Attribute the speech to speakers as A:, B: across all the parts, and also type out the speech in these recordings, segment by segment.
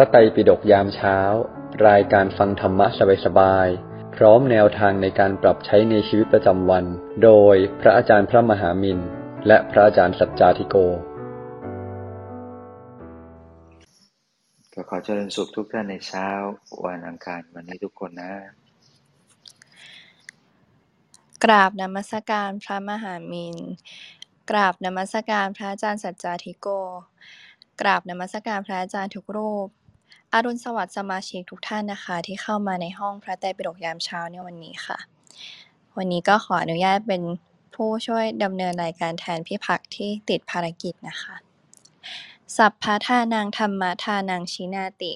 A: ระไตรปิฎกยามเช้า รายการฟังธรรมะสบายๆ พร้อมแนวทางในการปรับใช้ในชีวิตประจำวัน โดยพระอาจารย์พระมหามินและพระอาจารย์สัจจาธิโก
B: ก็ขอเจริญสุขทุกท่านในเช้า วันอังคารวันนี้ทุกคนนะ
C: กราบนมัสการพระมหามินกราบนมัสการพระอาจารย์สัจจาธิโกกราบนมัสการพระอาจารย์ทุกรูป อรุณสวัสดิ์สมาชิกทุกท่านนะคะ ที่เข้ามาในห้องพระไตรปิฎกยามเช้าในวันนี้ค่ะ วันนี้ก็ขออนุญาตเป็นผู้ช่วยดำเนินรายการแทนพี่พักที่ติดภารกิจนะคะ สัพพะทานังธรรมทานังชินาติ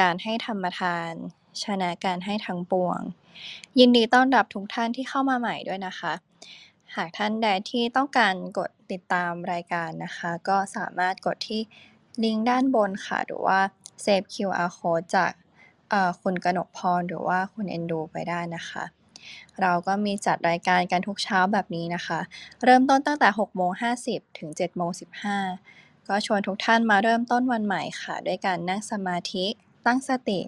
C: การให้ธรรมทาน ชนะการให้ทั้งปวง ยินดีต้อนรับทุกท่านที่เข้ามาใหม่ด้วยนะคะ หากท่านใดที่ต้องการกดติดตามรายการนะคะ ก็สามารถกดที่ลิงก์ด้านบนค่ะหรือว่า เซฟ QR code จากเอ่อคุณกนกพรหรือว่าคุณเอนดูไปได้นะคะ เราก็มีจัดรายการกันทุกเช้าแบบนี้นะคะ เริ่มต้นตั้งแต่6โมง50 ถึง7โมง15 ก็ชวนทุกท่านมาเริ่มต้นวันใหม่ค่ะ ด้วยการนั่งสมาธิตั้งสติ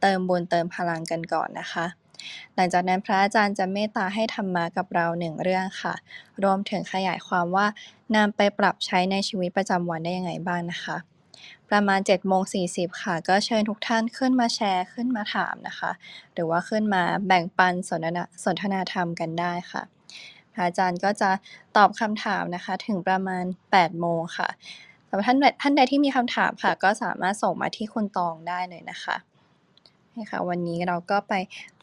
C: เติมบุญเติมพลังกันก่อนนะคะ หลังจากนั้นพระอาจารย์จะเมตตาให้ธรรมะกับเราหนึ่งเรื่องค่ะ รวมถึงขยายความว่านำไปปรับใช้ในชีวิตประจำวันได้ยังไงบ้างนะคะ ประมาณ7โมง40 ค่ะ ก็เชิญทุกท่านขึ้นมาแชร์ขึ้นมาถามนะคะ หรือว่าขึ้นมาแบ่งปันสนทนาสนทนาธรรมกันได้ค่ะพระอาจารย์ก็จะตอบคำถามนะคะถึงประมาณ8โมงค่ะสำหรับท่านใดท่านใดที่มีคำถามค่ะ ก็สามารถส่งมาที่คุณตองได้เลยนะคะนี่ค่ะ วันนี้เราก็ไป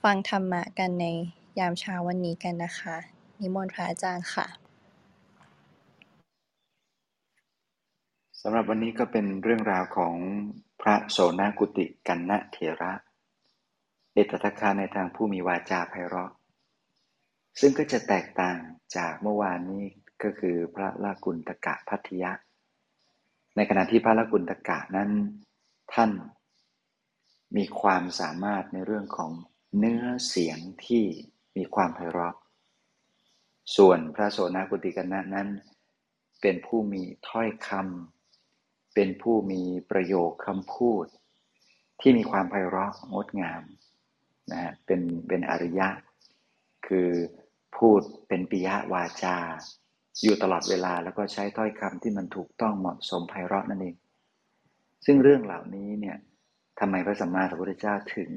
C: ฟังธรรมะกันในยามเช้าวันนี้กันนะคะ นิมนต์พระอาจารย์ค่ะ
B: สำหรับวันนี้ก็เป็นเรื่องราวของพระโสนกุติกันนะเถระ เอตทัคคาในทางผู้มีวาจาไพเราะ ซึ่งก็จะแตกต่างจากเมื่อวานนี้ก็คือพระลากุณตกะพัทยะ ในขณะที่พระลากุณตกะนั้นท่านมีความสามารถในเรื่องของเนื้อเสียงที่มีความไพเราะ ส่วนพระโสนกุติกันนะนั้น เป็นผู้มีถ้อยคำ เป็นผู้มีประโยคคำพูด ที่มีความไพเราะงดงามนะฮะเป็นเป็นอริยะ คือพูดเป็นปิยวาจา อยู่ตลอดเวลาแล้วก็ใช้ถ้อยคำที่มันถูกต้องเหมาะสมไพเราะนั่นเอง ซึ่งเรื่องเหล่านี้เนี่ยทำไมพระสัมมาสัมพุทธเจ้าถึง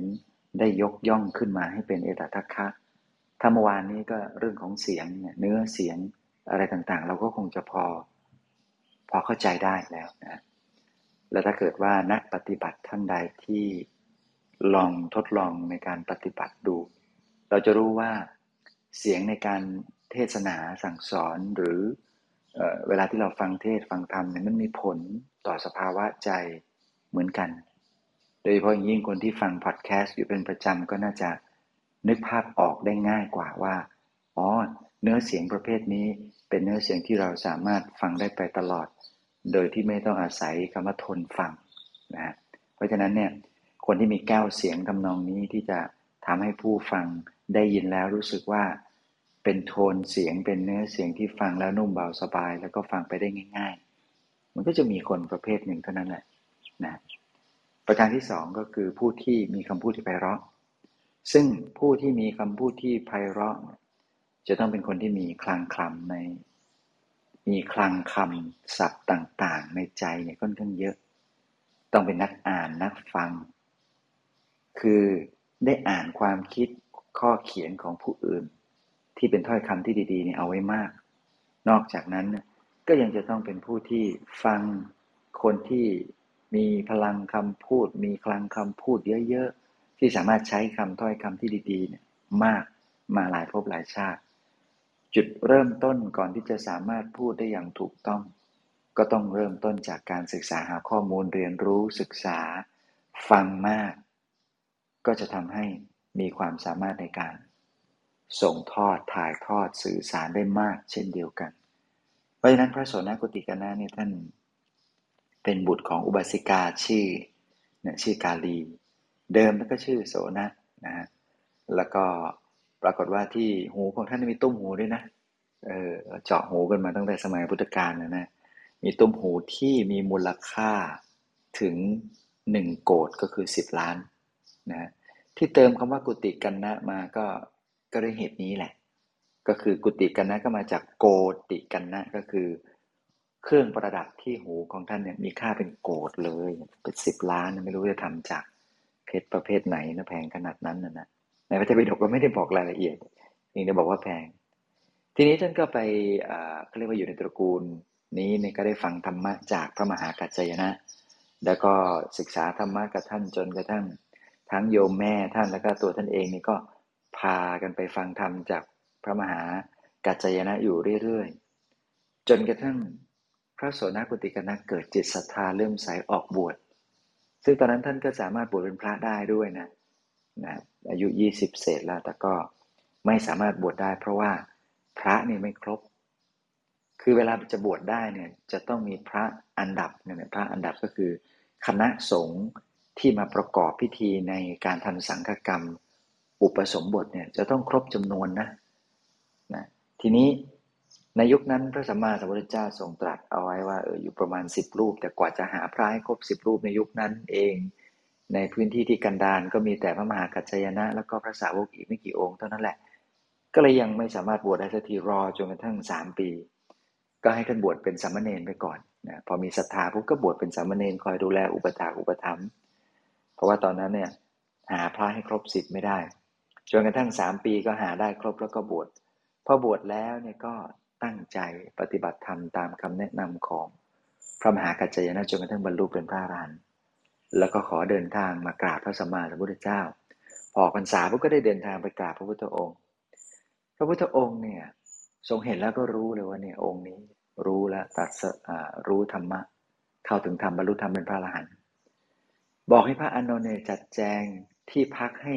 B: ได้ยกย่องขึ้นมาให้เป็นเอตทัคคะถ้าเมื่อวานนี้ก็เรื่องของเสียงเนี่ยเนื้อเสียงอะไรต่างๆ เราก็คงจะพอพอเข้าใจได้แล้วนะ แล้วถ้าเกิดว่านักปฏิบัติท่านใดที่ลองทดลองในการปฏิบัติดู เราจะรู้ว่าเสียงในการเทศนาสั่งสอนหรือเอเวลาที่เราฟังเทศฟังธรรมเนี่ยมันมีผลต่อสภาวะใจเหมือนกัน โดยเฉพาะอย่างยิ่งคนที่ฟังพอดแคสต์อยู่เป็นประจำก็น่าจะนึกภาพออกได้ง่ายกว่าว่าอ๋อเนื้อเสียงประเภทนี้เป็นเนื้อเสียงที่เราสามารถฟังได้ไปตลอด โดยที่ไม่ต้องอาศัยคำว่าทนฟังนะฮะเพราะฉะนั้นเนี่ยคนที่มีแก้วเสียงทำนองนี้ที่จะทำให้ผู้ฟังได้ยินแล้วรู้สึกว่าเป็นโทนเสียงเป็นเนื้อเสียงที่ฟังแล้วนุ่มเบาสบาย แล้วก็ฟังไปได้ง่าย ๆ มันก็จะมีคนประเภทหนึ่งเท่านั้นแหละนะประการที่สองก็คือผู้ที่มีคำพูดที่ไพเราะ ซึ่งผู้ที่มีคำพูดที่ไพเราะ จะต้องเป็นคนที่มีคลังคลำใน มีคลังคำศัพท์ต่างๆ ในใจเนี่ยค่อนข้างเยอะ ต้องเป็นนักอ่านนักฟัง คือได้อ่านความคิดข้อเขียนของผู้อื่น ที่เป็นถ้อยคำที่ดีๆเนี่ยเอาไว้มาก นอกจากนั้นก็ยังจะต้องเป็นผู้ที่ฟังคนที่มีพลังคำพูด มีคลังคำพูดเยอะๆที่สามารถใช้คำถ้อยคำที่ดีๆเนี่ยมากมาหลายภพหลายชาติ จุดเริ่มต้นก่อนที่จะสามารถพูดได้อย่างถูกต้อง ก็ต้องเริ่มต้นจากการศึกษาหาข้อมูลเรียนรู้ศึกษา ฟังมาก ก็จะทำให้มีความสามารถในการ ส่งทอดถ่ายทอดสื่อสารได้มาก เช่นเดียวกัน เพราะฉะนั้นพระโสนกุติกนาเนี่ยท่าน เป็นบุตรของอุบาสิกาชื่อเนี่ยชื่อกาลี เดิมแล้วก็ชื่อโสนะนะแล้วก็ ปรากฏว่าที่หูของท่านมีตุ้มหูด้วยนะ เออเจาะหูกันมาตั้งแต่สมัยพุทธกาลนะนะ มีตุ้มหูที่มีมูลค่าถึงหนึ่งโกดก็คือสิบล้านนะที่เติมคำว่ากุฏิกันนะมาก็ก็ด้วยเหตุนี้แหละ ก็คือกุฏิกันนะก็มาจากโกติกันนะก็คือ เครื่องประดับที่หูของท่านเนี่ยมีค่าเป็นโกดเลยเป็นสิบล้านไม่รู้จะทำจากเพชรประเภทไหนนะแพงขนาดนั้นนะนะ ในพระเทปิฎกก็ไม่ได้บอกรายละเอียดเองจะบอกว่าแพง ทีนี้ท่านก็ไปเขาเรียกว่าอยู่ในตระกูลนี้เนี่ยก็ได้ฟังธรรมะจากพระมหากัจจยนะ แล้วก็ศึกษาธรรมะกับท่านจนกระทั่งทั้งโยมแม่ท่านแล้วก็ตัวท่านเองนี่ก็พากันไปฟังธรรมจากพระมหากัจจยนะอยู่เรื่อยๆ จนกระทั่งพระโสนกุติกนะเกิดจิตศรัทธาเริ่มใสออกบวช ซึ่งตอนนั้นท่านก็สามารถบวชเป็นพระได้ด้วยนะนะ อายุ 20 เศษแล้ว แต่ก็ไม่สามารถบวชได้ เพราะว่าพระนี่ไม่ครบ คือเวลาจะบวชได้เนี่ยจะต้องมีพระอันดับเนี่ยพระอันดับก็คือ คณะสงฆ์ที่มาประกอบพิธีในการทำสังฆกรรม อุปสมบทเนี่ยจะต้องครบจำนวนนะนะทีนี้ในยุคนั้นพระสัมมาสัมพุทธเจ้าทรงตรัสเอาไว้ว่าเอออยู่ประมาณสิบรูป แต่กว่าจะหาพระให้ครบสิบรูปในยุคนั้นเอง ในพื้นที่ที่กันดารก็มีแต่พระมหากัจจยนะ แล้วก็พระสาวกอีกไม่กี่องค์เท่านั้นแหละ ก็เลยยังไม่สามารถบวชได้สักทีรอจนกระทั่งสามปี ก็ให้ท่านบวชเป็นสามเณรไปก่อนนะพอมีศรัทธาปุ๊บก็บวชเป็นสามเณรคอยดูแลอุปถากอุปถัมภ์เพราะว่าตอนนั้นเนี่ยหาพระให้ครบสิบไม่ได้จนกระทั่งสามปีก็หาได้ครบแล้วก็บวชพอบวชแล้วเนี่ยก็ตั้งใจปฏิบัติธรรมตามคำแนะนำของพระมหากัจจยนะจนกระทั่งบรรลุเป็นพระอรหันต์ แล้วก็ขอเดินทางมากราบพระสัมมาสัมพุทธเจ้า พอพรรษาพวกก็ได้เดินทางไปกราบพระพุทธองค์ พระพุทธองค์เนี่ยทรงเห็นแล้วก็รู้เลยว่าเนี่ยองค์นี้รู้แล้วตัดรู้ธรรมะ เข้าถึงธรรมบรรลุธรรมเป็นพระอรหันต์บอกให้พระอานนท์เนี่ยจัดแจงที่พักให้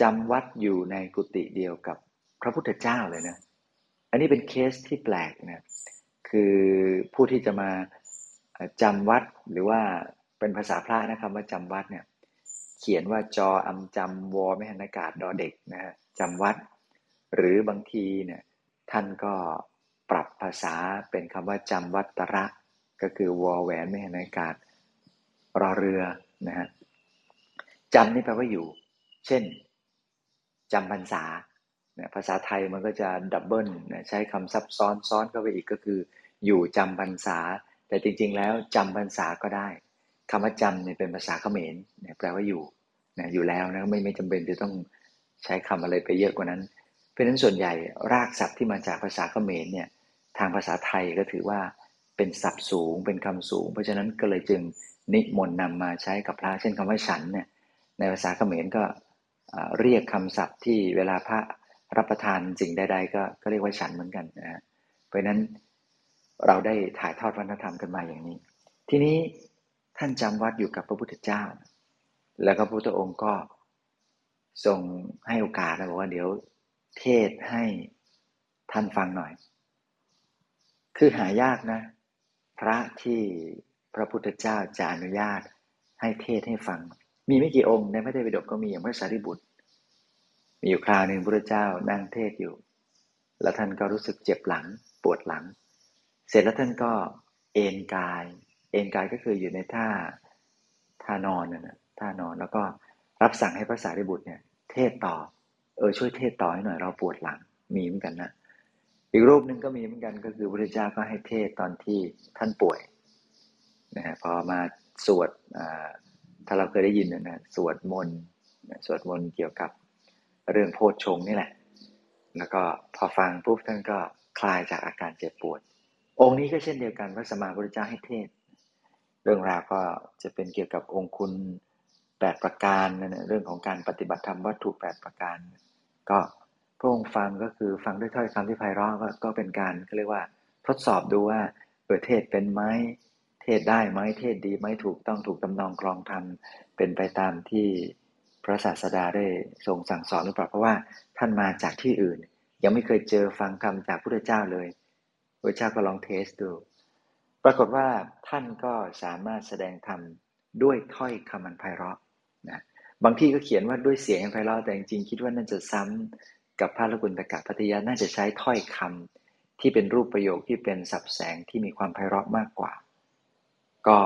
B: จำวัดอยู่ในกุฏิเดียวกับพระพุทธเจ้าเลยนะ อันนี้เป็นเคสที่แปลกนะ คือผู้ที่จะมาจำวัดหรือว่า เป็นภาษาพระนะครับว่าจำวัดเนี่ยเขียนว่าจออำจำวอไม่หันอากาศดอเด็กนะฮะจำวัด หรือบางทีเนี่ยท่านก็ปรับภาษาเป็นคำว่าจำวัดตระ ก็คือวอแหวนไม่หันอากาศรอเรือนะฮะจำนี่แปลว่าอยู่ เช่นจำพรรษาภาษาไทยมันก็จะดับเบิลใช้คำซับซ้อนซ้อนเข้าไปอีกก็คือ อยู่จำพรรษา แต่จริงๆแล้วจำพรรษาก็ได้ คำว่าจำเนี่ยเป็นภาษาเขมรแปลว่าอยู่นะอยู่แล้วนะไม่ไม่จำเป็นจะต้องใช้คำอะไรไปเยอะกว่านั้น เพราะนั้นส่วนใหญ่รากศัพท์ที่มาจากภาษาเขมรเนี่ยทางภาษาไทยก็ถือว่าเป็นศัพท์สูงเป็นคำสูง เพราะฉะนั้นก็เลยจึงนิมนต์นำมาใช้กับพระเช่นคำว่าฉันเนี่ยในภาษาเขมรก็เรียกคำศัพท์ที่เวลาพระรับประทานสิ่งใด ๆ ก็ก็เรียกว่าฉันเหมือนกันนะเพราะนั้นเราได้ถ่ายทอดวัฒนธรรมกันมาอย่างนี้ ทีนี้ ท่านจำวัดอยู่กับพระพุทธเจ้า แล้วก็พระพุทธองค์ก็ทรงให้โอกาสแล้วบอกว่าเดี๋ยวเทศให้ท่านฟังหน่อย คือหายากนะ พระที่พระพุทธเจ้าจะอนุญาตให้เทศให้ฟัง มีไม่กี่องค์ในพระเทวดกก็มีอย่างพระสารีบุตร มีอยู่คราวหนึ่งพระเจ้านั่งเทศอยู่ แล้วท่านก็รู้สึกเจ็บหลังปวดหลัง เสร็จแล้วท่านก็เอนกาย เอนกายก็คืออยู่ในท่าท่านอนนะท่านอนแล้วก็รับสั่งให้พระสารีบุตรเนี่ย เทศต่อ เออช่วยเทศต่อให้หน่อยเราปวดหลังมีเหมือนกันนะอีกรูปหนึ่งก็มีเหมือนกันก็คือพระเจ้าก็ให้เทศตอนที่ท่านป่วยนะฮะพอมาสวดถ้าเราเคยได้ยินนะสวดมนต์สวดมนต์เกี่ยวกับเรื่องโพชฌงนี่แหละ แล้วก็พอฟังปุ๊บท่านก็คลายจากอาการเจ็บปวด องค์นี้ก็เช่นเดียวกันพระสมมาพุทธเจ้าให้เทศ เรื่องราวก็จะเป็นเกี่ยวกับองค์คุณแปดประการนะเรื่องของการปฏิบัติธรรมวัตถุแปดประการ ก็พระองค์ฟังก็คือฟังด้วยถ้อยคำที่ไพเราะก็เป็นการเขาเรียกว่าทดสอบดูว่าเปิดเทศเป็นไหมเทศได้ไหมเทศดีไหมถูกต้องถูกตำนองกรองทำเป็นไปตามที่พระศาสดาได้ทรงสั่งสอนหรือเปล่าเพราะว่าท่านมาจากที่อื่น ยังไม่เคยเจอฟังคำจากพระเจ้าเลยพระเจ้าก็ลองเทสดู ปรากฏว่าท่านก็สามารถแสดงธรรมด้วยถ้อยคำมันไพเราะนะบางที่ก็เขียนว่าด้วยเสียงไพเราะแต่จริงๆคิดว่าน่าจะซ้ำกับพระลกุณตกะพัทยาน่าจะใช้ถ้อยคำที่เป็นรูปประโยคที่เป็นสับแสงที่มีความไพเราะมากกว่า ก็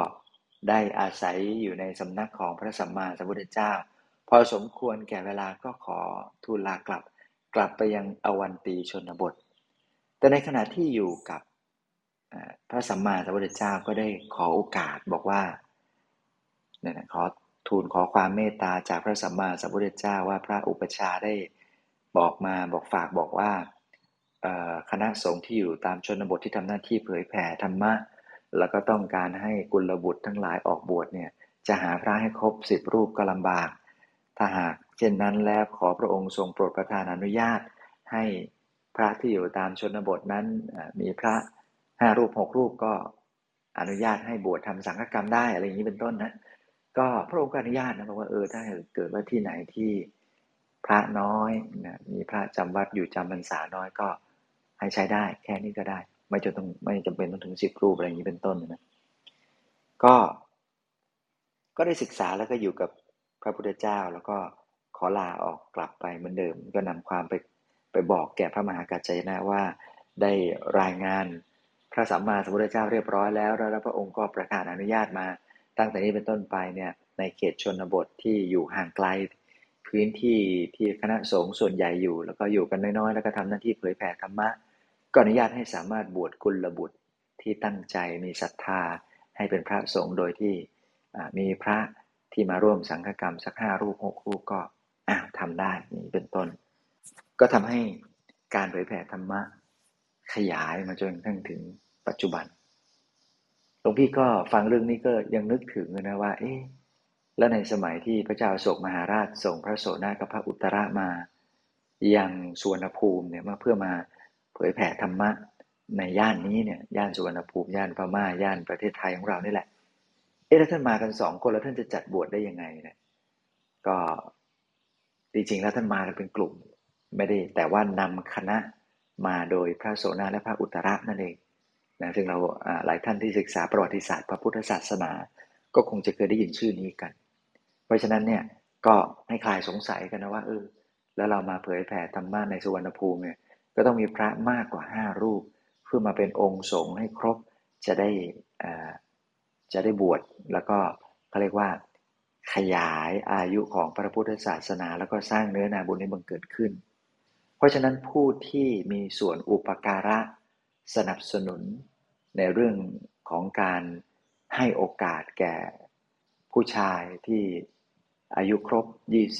B: ได้อาศัยอยู่ในสำนักของพระสัมมาสัมพุทธเจ้า พอสมควรแก่เวลาก็ขอทูลลากลับ กลับไปยังอวันตีชนบท แต่ในขณะที่อยู่กับ พระสัมมาสัมพุทธเจ้าก็ได้ขอโอกาสบอกว่าเนี่ยขอทูลขอความเมตตาจากพระสัมมาสัมพุทธเจ้าว่าพระอุปชาได้บอกมาบอกฝากบอกว่าคณะสงฆ์ที่อยู่ตามชนบทที่ทำหน้าที่เผยแผ่ธรรมะ แล้วก็ต้องการให้กุลบุตรทั้งหลายออกบวชเนี่ยจะหาพระให้ครบสิบรูปก็ลำบาก ถ้าหากเช่นนั้นแล้วขอพระองค์ทรงโปรดประทานอนุญาต ให้พระที่อยู่ตามชนบทนั้นมีพระ ห้ารูปหกรูปก็อนุญาตให้บวชทำสังฆกรรมได้อะไรอย่างนี้เป็นต้นนะ ก็พระองค์ก็อนุญาตนะบอกว่าเออถ้าเกิดว่าที่ไหนที่พระน้อยนะมีพระจำวัดอยู่จำพรรษาน้อยก็ให้ใช้ได้ แค่นี้ก็ได้ ไม่จะต้องไม่จำเป็นต้องถึงสิบรูปอะไรอย่างนี้เป็นต้นนะก็ ก็ได้ศึกษาแล้วก็อยู่กับพระพุทธเจ้าแล้วก็ขอลาออกกลับไปเหมือนเดิม ก็นำความไปไปบอกแก่พระมหากัจจยนะว่าได้รายงาน ระสัมมาสัมพุทธเจ้าเรียบร้อยแล้วแล้วพระองค์ก็ประกาศอนุญาตมา ตั้งแต่นี้เป็นต้นไปเนี่ยในเขตชนบทที่อยู่ห่างไกล พื้นที่ที่คณะสงฆ์ส่วนใหญ่อยู่ แล้วก็อยู่กันน้อยๆ แล้วก็ทำหน้าที่เผยแผ่ธรรมะก็อนุญาตให้สามารถบวชกุลบุตรที่ตั้งใจมีศรัทธา ให้เป็นพระสงฆ์โดยที่มีพระที่มาร่วมสังฆกรรมสักห้ารูปหกรูปก็ทำได้นี่เป็นต้น ก็ทำให้การเผยแผ่ธรรมะขยายมาจนทั้งถึง ปัจจุบันหลวงพี่ก็ฟังเรื่องนี้ก็ยังนึกถึงนะว่า เอ๊ะแล้วในสมัยที่พระเจ้าโศกมหาราชส่งพระโสนากับพระอุตระมายังสวนภูมิเนี่ยมาเพื่อมาเผยแผ่ธรรมะในย่านนี้เนี่ยย่านสุวรรณภูมิย่านพม่าย่านประเทศไทยของเรานี่แหละ เอ๊ะแล้วท่านมากันสองคนแล้วท่านจะจัดบวชได้ยังไงเนี่ยก็จริงๆแล้วท่านมาเป็นกลุ่ม ไม่ได้แต่ว่านำคณะมาโดยพระโสนาและพระอุตระนั่นเอง นะซึ่งเราหลายท่านที่ศึกษาประวัติศาสตร์พระพุทธศาสนา ก็คงจะเคยได้ยินชื่อนี้กัน เพราะฉะนั้นเนี่ยก็ให้คลายสงสัยกันนะว่าเออแล้วเรามาเผยแผ่ธรรมะในสุวรรณภูมิเนี่ยก็ต้องมีพระมากกว่าห้ารูป เพื่อมาเป็นองค์สงฆ์ให้ครบจะได้จะได้บวชแล้วก็เขาเรียกว่าขยายอายุของพระพุทธศาสนา แล้วก็สร้างเนื้อนาบุญให้บังเกิดขึ้น เพราะฉะนั้นผู้ที่มีส่วนอุปการะ สนับสนุนในเรื่องของการให้โอกาสแก่ผู้ชายที่อายุครบ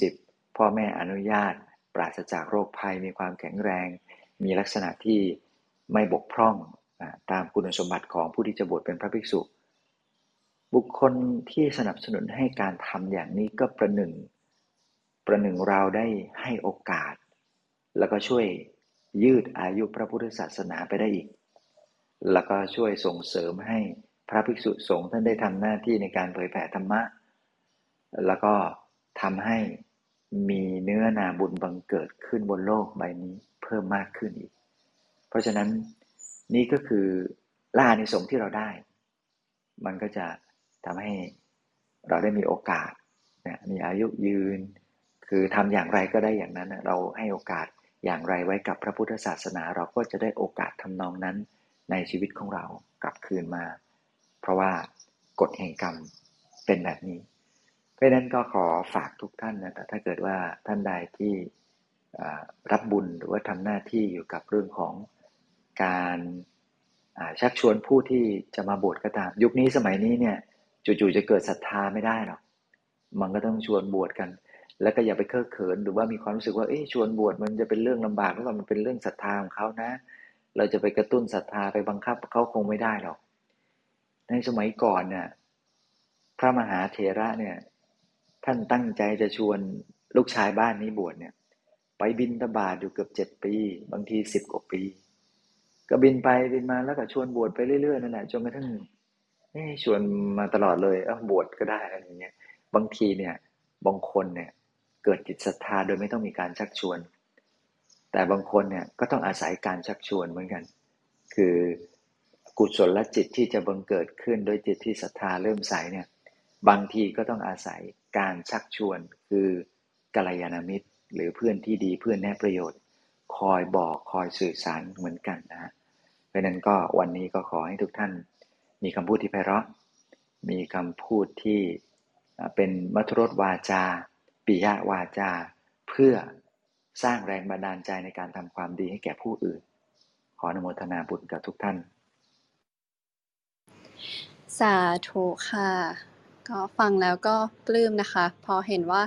B: 20 พ่อแม่อนุญาต ปราศจากโรคภัยมีความแข็งแรง มีลักษณะที่ไม่บกพร่องตามคุณสมบัติของผู้ที่จะบวชเป็นพระภิกษุ บุคคลที่สนับสนุนให้การทำอย่างนี้ก็ประหนึ่ง ประหนึ่งเราได้ให้โอกาส แล้วก็ช่วยยืดอายุพระพุทธศาสนาไปได้อีก แล้วก็ช่วยส่งเสริมให้พระภิกษุสงฆ์ท่านได้ทำหน้าที่ในการเผยแผ่ธรรมะ แล้วก็ทำให้มีเนื้อนาบุญบังเกิดขึ้นบนโลกใบนี้เพิ่มมากขึ้นอีก เพราะฉะนั้นนี่ก็คือล่าในสงที่เราได้ มันก็จะทำให้เราได้มีโอกาสมีอายุยืน คือทำอย่างไรก็ได้อย่างนั้น เราให้โอกาสอย่างไรไว้กับพระพุทธศาสนา เราก็จะได้โอกาสทำนองนั้น ในชีวิตของเรากลับคืนมา เพราะว่ากฎแห่งกรรมเป็นแบบนี้ เพราะนั้นก็ขอฝากทุกท่านนะแต่ถ้าเกิดว่าท่านใดที่รับบุญหรือว่าทำหน้าที่อยู่กับเรื่องของการชักชวนผู้ที่จะมาบวชก็ตาม ยุคนี้สมัยนี้เนี่ยจู่ๆจะเกิดศรัทธาไม่ได้หรอกมันก็ต้องชวนบวชกัน แล้วก็อย่าไปเคอะเขินหรือว่ามีความรู้สึกว่าเอ๊ะชวนบวชมันจะเป็นเรื่องลำบากหรือว่ามันเป็นเรื่องศรัทธาของเขานะ เราจะไปกระตุ้นศรัทธาไปบังคับเขาคงไม่ได้หรอก ในสมัยก่อนเนี่ยพระมหาเถระเนี่ย ท่านตั้งใจจะชวนลูกชายบ้านนี้บวชเนี่ย ไปบินตบาทอยู่เกือบเจ็ดปี บางทีสิบกว่าปี ก็บินไปบินมาแล้วก็ชวนบวชไปเรื่อยๆนั่นแหละจนกระทั่งชวนมาตลอดเลยเออบวชก็ได้อะไรอย่างเงี้ยบางทีเนี่ยบางคนเนี่ยเกิดจิตศรัทธาโดยไม่ต้องมีการชักชวน แต่บางคนเนี่ยก็ต้องอาศัยการชักชวนเหมือนกัน คือกุศลจิตที่จะบังเกิดขึ้นโดยจิตที่ศรัทธาเริ่มใสเนี่ยบางทีก็ต้องอาศัยการชักชวน คือกัลยาณมิตร หรือเพื่อนที่ดีเพื่อนแน่ประโยชน์ คอยบอกคอยสื่อสารเหมือนกันนะฮะเพราะนั้นก็วันนี้ก็ขอให้ทุกท่าน มีคำพูดที่ไพเราะ มีคำพูดที่เป็นมัทรสวาจา ปิยะวาจา เพื่อ สร้างแรงบันดาลใจในการทำความดีให้แก่ผู้อื่น ขออนุโมทนาบุญกับทุกท่าน
C: สาธุค่ะ ก็ฟังแล้วก็ปลื้มนะคะ พอเห็นว่า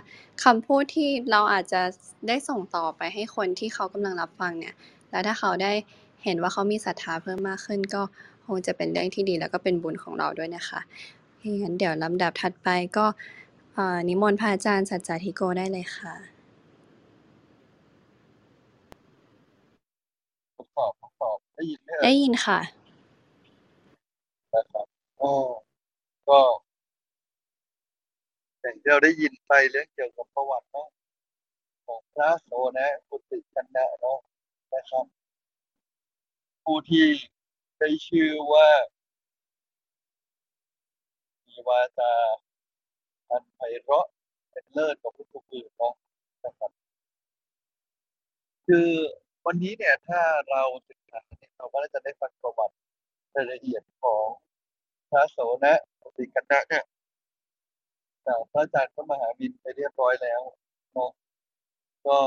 C: คำพูดที่เราอาจจะได้ส่งต่อไปให้คนที่เขากำลังรับฟังเนี่ย แล้วถ้าเขาได้เห็นว่าเขามีศรัทธาเพิ่มมากขึ้น ก็คงจะเป็นเรื่องที่ดีแล้วก็เป็นบุญของเราด้วยนะคะงั้นเดี๋ยวลำดับถัดไปก็นิมนต์พระอาจารย์สัจจาธิโกได้เลยค่ะ
D: ตอบตอบ ได้ยินไหม
C: ได้ยินค่ะ
D: นะครับก็ก็อย่างที่เราได้ยินไปเรื่องเกี่ยวกับประวัติเนาะของพระโสนะกุติกันนะเนาะนะครับ ผู้ที่ได้ชื่อว่ามีวาจาอันไพเราะเป็นเลิศกว่าผู้อื่นเนาะนะครับ คือวันนี้เนี่ยถ้าเราศึกษา เราก็จะได้ฟังประวัติรายละเอียดของพระโสนะปฏิกันนะเนี่ยจากพระอาจารย์พระมหาบินไปเรียบร้อยแล้วเนาะก็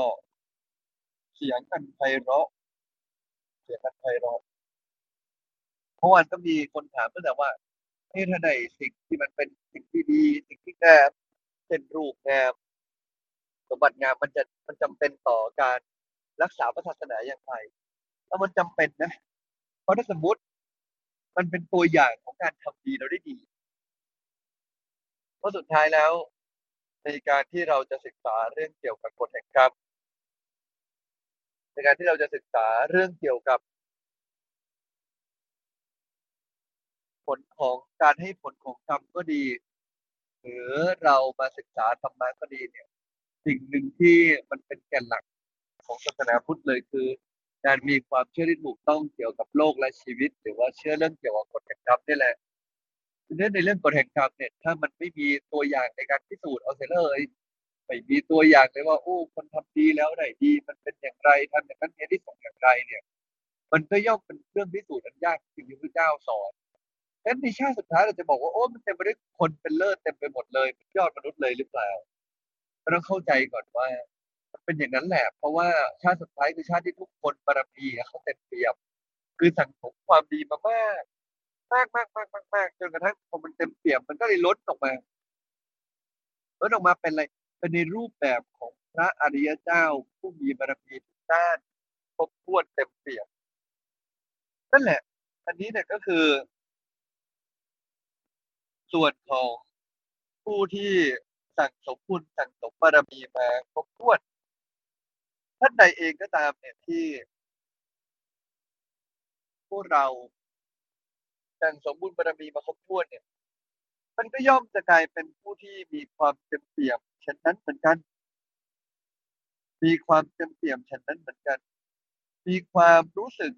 D: เสียงกันไพเราะ เสียงกันไพเราะเมื่อวานก็มีคนถามตั้งแต่ว่าเฮ้ถ้าใดสิ่งที่มันเป็นสิ่งที่ดี สิ่งที่งามเช่นรูปงามสมบัติงามมันจะมันจำเป็นต่อการรักษาพระศาสนาอย่างไร แล้วมันจำเป็นนะ เพราะถ้าสมมติ มันเป็นตัวอย่างของการทำดีเราได้ดี เพราะสุดท้ายแล้ว ในการที่เราจะศึกษาเรื่องเกี่ยวกับกฎแห่งกรรมในการที่เราจะศึกษาเรื่องเกี่ยวกับ ผลของการให้ผลของกรรมก็ดี หรือเรามาศึกษาธรรมะก็ดีเนี่ย สิ่งหนึ่งที่มันเป็นแก่นหลักของศาสนาพุทธเลยคือ การมีความเชื่อที่ถูกต้องเกี่ยวกับโลกและชีวิต หรือว่าเชื่อเรื่องเกี่ยวกับกฎแห่งกรรมนี่แหละเนื่องในเรื่องกฎแห่งกรรมเนี่ยถ้ามันไม่มีตัวอย่างในการพิสูจน์เอาเสียเลยไม่มีตัวอย่างเลยว่าโอ้คนทำดีแล้วไหนดี มันเป็นอย่างไรทำอย่างนั้นเนี่ยที่ส่งอย่างไรเนี่ย มันก็ย่อมเป็นเรื่องพิสูจน์อันยากที่พระเจ้าสอนดังนั้นในชาติสุดท้ายเราจะบอกว่าโอ้มันเต็มไปด้วยคนเป็นเลิศเต็มไปหมดเลยยอดมนุษย์เลยหรือเปล่าเราต้องเข้าใจก่อนว่า เป็นอย่างนั้นแหละ เพราะว่าชาติสุดท้ายคือชาติที่ทุกคนบารมีเขาเต็มเปี่ยม คือสั่งสมความดีมามากมากมากมากมากมากจนกระทั่งพอมันเต็มเปี่ยมมันก็เลยลดออกมาลดออกมาเป็นอะไรเป็นในรูปแบบของพระอริยเจ้า ผู้มีบารมีทุกด้านครบถ้วนเต็มเปี่ยมนั่นแหละ อันนี้เนี่ยก็คือ ส่วนของผู้ที่สั่งสมบุญสั่งสมบารมีมาครบถ้วน ท่านใดเองก็ตามเนี่ยที่พวกเราสั่งสมบุญบารมีมาครบถ้วนเนี่ย มันก็ย่อมจะกลายเป็นผู้ที่มีความเต็มเปี่ยมเช่นนั้นเหมือนกัน มีความเต็มเปี่ยมเช่นนั้นเหมือนกัน มีความรู้สึก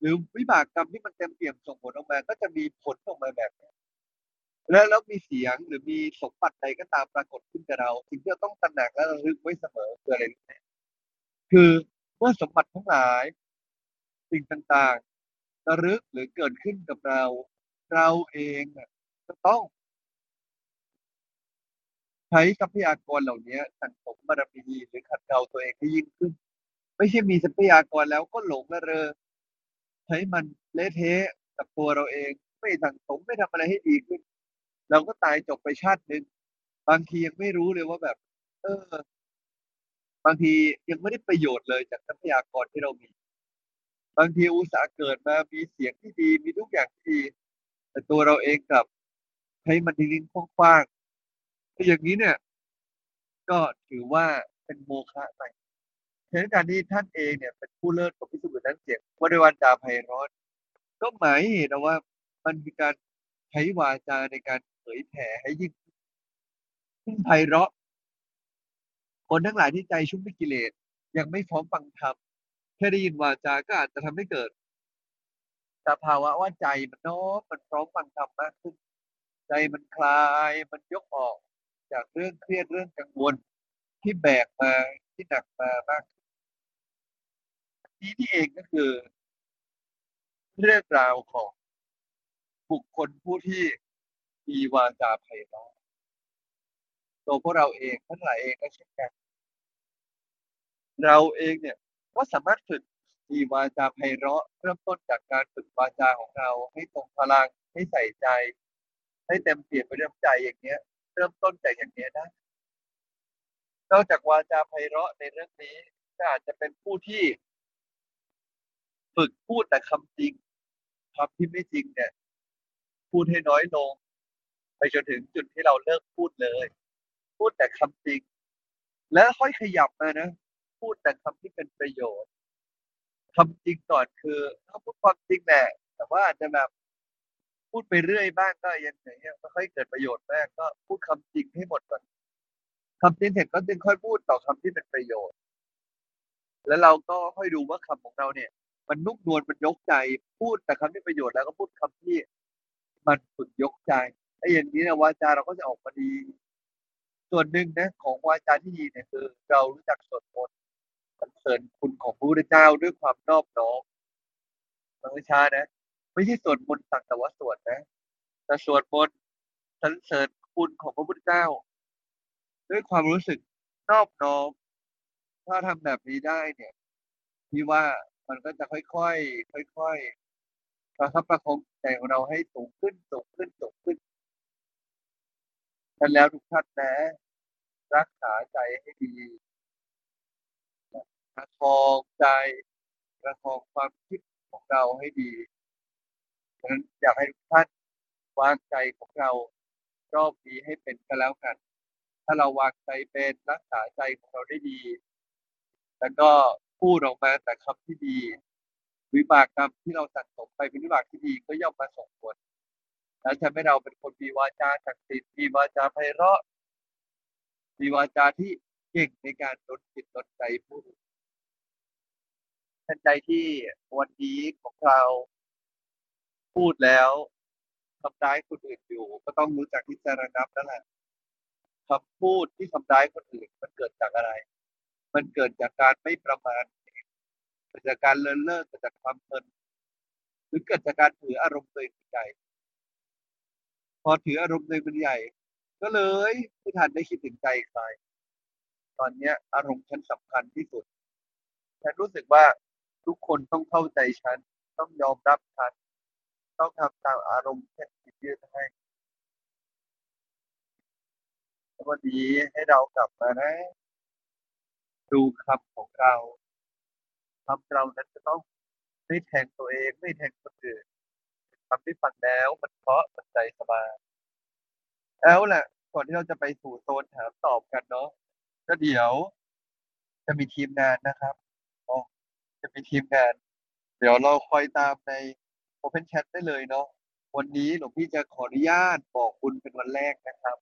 D: หรือวิบากกรรมที่มันเต็มเปี่ยมส่งผลออกมา ก็จะมีผลออกมาแบบนี้ แล้วแล้วมีเสียงหรือมีสมบัติใดก็ตามปรากฏขึ้นกับเราสิ่งที่เราต้องตระหนักและระลึกไว้เสมอคืออะไรรู้ไหมคือเมื่อสมบัติทั้งหลาย สิ่งต่างๆระลึกหรือเกิดขึ้นกับเรา เราเองจะต้อง ใช้ทรัพยากรเหล่านี้สั่งสมบารมีหรือขัดเกลาตัวเองให้ยิ่งขึ้น ไม่ใช่มีทรัพยากรแล้วก็หลงละเรอใช้มันเละเทะกับตัวเราเอง ไม่สั่งสมไม่ทำอะไรให้ดีขึ้น เราก็ตายจบไปชาติหนึ่งบางทียังไม่รู้เลยว่าแบบ เออ บางทียังไม่ได้ประโยชน์เลยจากทรัพยากรที่เรามี บางทีอุตสาห์เกิดมามีเสียงที่ดีมีทุกอย่างที่ดี แต่ตัวเราเองกับใช้มันทิ้งๆคว้างๆอย่างนี้เนี่ย ก็ถือว่าเป็นโมฆะไปเหตุการณ์ที่ท่านเองเนี่ยเป็นผู้เลิศของพิสุทธิ์นั้นเสียงวันวันจาไพร้อนก็หมายเห็นว่ามันมีการใช้วาจาในการ ยแผ่ให้ยิ่งขึ้นไพเราะ คนทั้งหลายที่ใจชุ่มด้วยกิเลส ยังไม่พร้อมฟังธรรมแค่ได้ยินวาจาก็อาจจะทำให้เกิดสภาวะว่าใจมันน้อมมันพร้อมฟังธรรมมากขึ้น ใจมันคลายมันยกออกจากเรื่องเครียดเรื่องกังวลที่แบกมาที่หนักมามากนี้ที่เองก็คือ เรื่องราวของบุคคลผู้ที่ มีวาจาไพเราะตัวพวกเราเองท่านหลายเองก็เช่นกัน เราเองเนี่ยก็สามารถฝึกมีวาจาไพเราะเริ่มต้นจากการฝึกวาจาของเราให้ตรงพลังให้ใส่ใจ ให้เต็มเปี่ยมไปด้วยใจอย่างเนี้ย เริ่มต้นจากอย่างเนี้ยนะนอกจากวาจาไพเราะในเรื่องนี้ก็อาจจะเป็นผู้ที่ ฝึกพูดแต่คำจริงคำที่ไม่จริงเนี่ย พูดให้น้อยลง ไปจนถึงจุดที่เราเลิกพูดเลย พูดแต่คำจริง แล้วค่อยขยับมานะ พูดแต่คำที่เป็นประโยชน์คำจริงก่อนคือถ้าพูดความจริงแหละ แต่ว่าจะแบบพูดไปเรื่อยบ้างก็ยังไงเนี่ยไม่ค่อยเกิดประโยชน์มากก็พูดคำจริงให้หมดก่อนคำจริงเสร็จก็จึงค่อยพูดต่อคำที่เป็นประโยชน์ แล้วเราก็ค่อยดูว่าคำของเราเนี่ย มันนุ่มนวลมันยกใจ พูดแต่คำที่ประโยชน์แล้วก็พูดคำที่มันฝึกยกใจ ไอ้อย่างนี้นะวาจาเราก็จะออกมาดี ส่วนหนึ่งนะของวาจาที่ดีเนี่ยคือ เรารู้จักสวดมนต์สรรเสริญคุณของพระพุทธเจ้าด้วยความนอบน้อมฟังให้ช้านะไม่ใช่สวดมนต์สักแต่ว่าสวดนะแต่สวดมนต์สรรเสริญคุณของพระพุทธเจ้า ด้วยความรู้สึกนอบน้อมถ้าทำแบบนี้ได้เนี่ยพี่ว่ามันก็จะค่อยๆค่อยๆประคับประคองใจของเราให้สูงขึ้นสูงขึ้นสูงขึ้น กันแล้วทุกท่านนะ รักษาใจให้ดีประคองใจประคองความคิดของเราให้ดีฉะนั้นอยากให้ทุกท่านวางใจของเรารอบนี้ให้เป็นก็แล้วกัน ถ้าเราวางใจเป็นรักษาใจของเราได้ดี แล้วก็พูดออกมาแต่คำที่ดี วิบากกรรมที่เราสั่งสมไปเป็นวิบากที่ดีก็ย่อมมาส่งผล และทำให้เราเป็นคนมีวาจาศักดิ์สิทธิ์มีวาจาไพเราะมีวาจาที่เก่งในการดจิตดใจผู้อื่นทันใจที่วันนี้ของเราพูดแล้วทำร้ายคนอื่นอยู่ ก็ต้องรู้จักที่จะระงับนั่นแหละคำพูดที่ทำร้ายคนอื่น มันเกิดจากอะไร มันเกิดจากการไม่ประมาทเกิดจากการเลินเล่อเกิดจากความเพลินหรือเกิดจากการถืออารมณ์ตัวเองเป็นใหญ่พ อถืออารมณ์เองเป็นใหญ่ ก็เลยไม่ทันได้คิดถึงใจใคร ตอนเนี้ย อารมณ์ฉันสำคัญที่สุดฉันรู้สึกว่าทุกคนต้องเข้าใจฉัน ต้องยอมรับฉัน ต้องทำตามอารมณ์ที่ฉันยืดให้วันนี้ให้เรากลับมานะ ดูคำของเราคำเรานั้นจะต้องไม่แทงตัวเอง ไม่แทงคนอื่น คำที่ฟังแล้วมันเพราะมันใจสบายแล้วแหละก่อนที่เราจะไปสู่โซนถามตอบกันเนาะก็เดี๋ยวจะมีทีมงานนะครับอ๋อจะมีทีมงาน เดี๋ยวเราคอยตามใน Open Chat ได้เลยเนาะวันนี้หลวงพี่จะขออนุญาตบอกบุญเป็นวันแรกนะครับ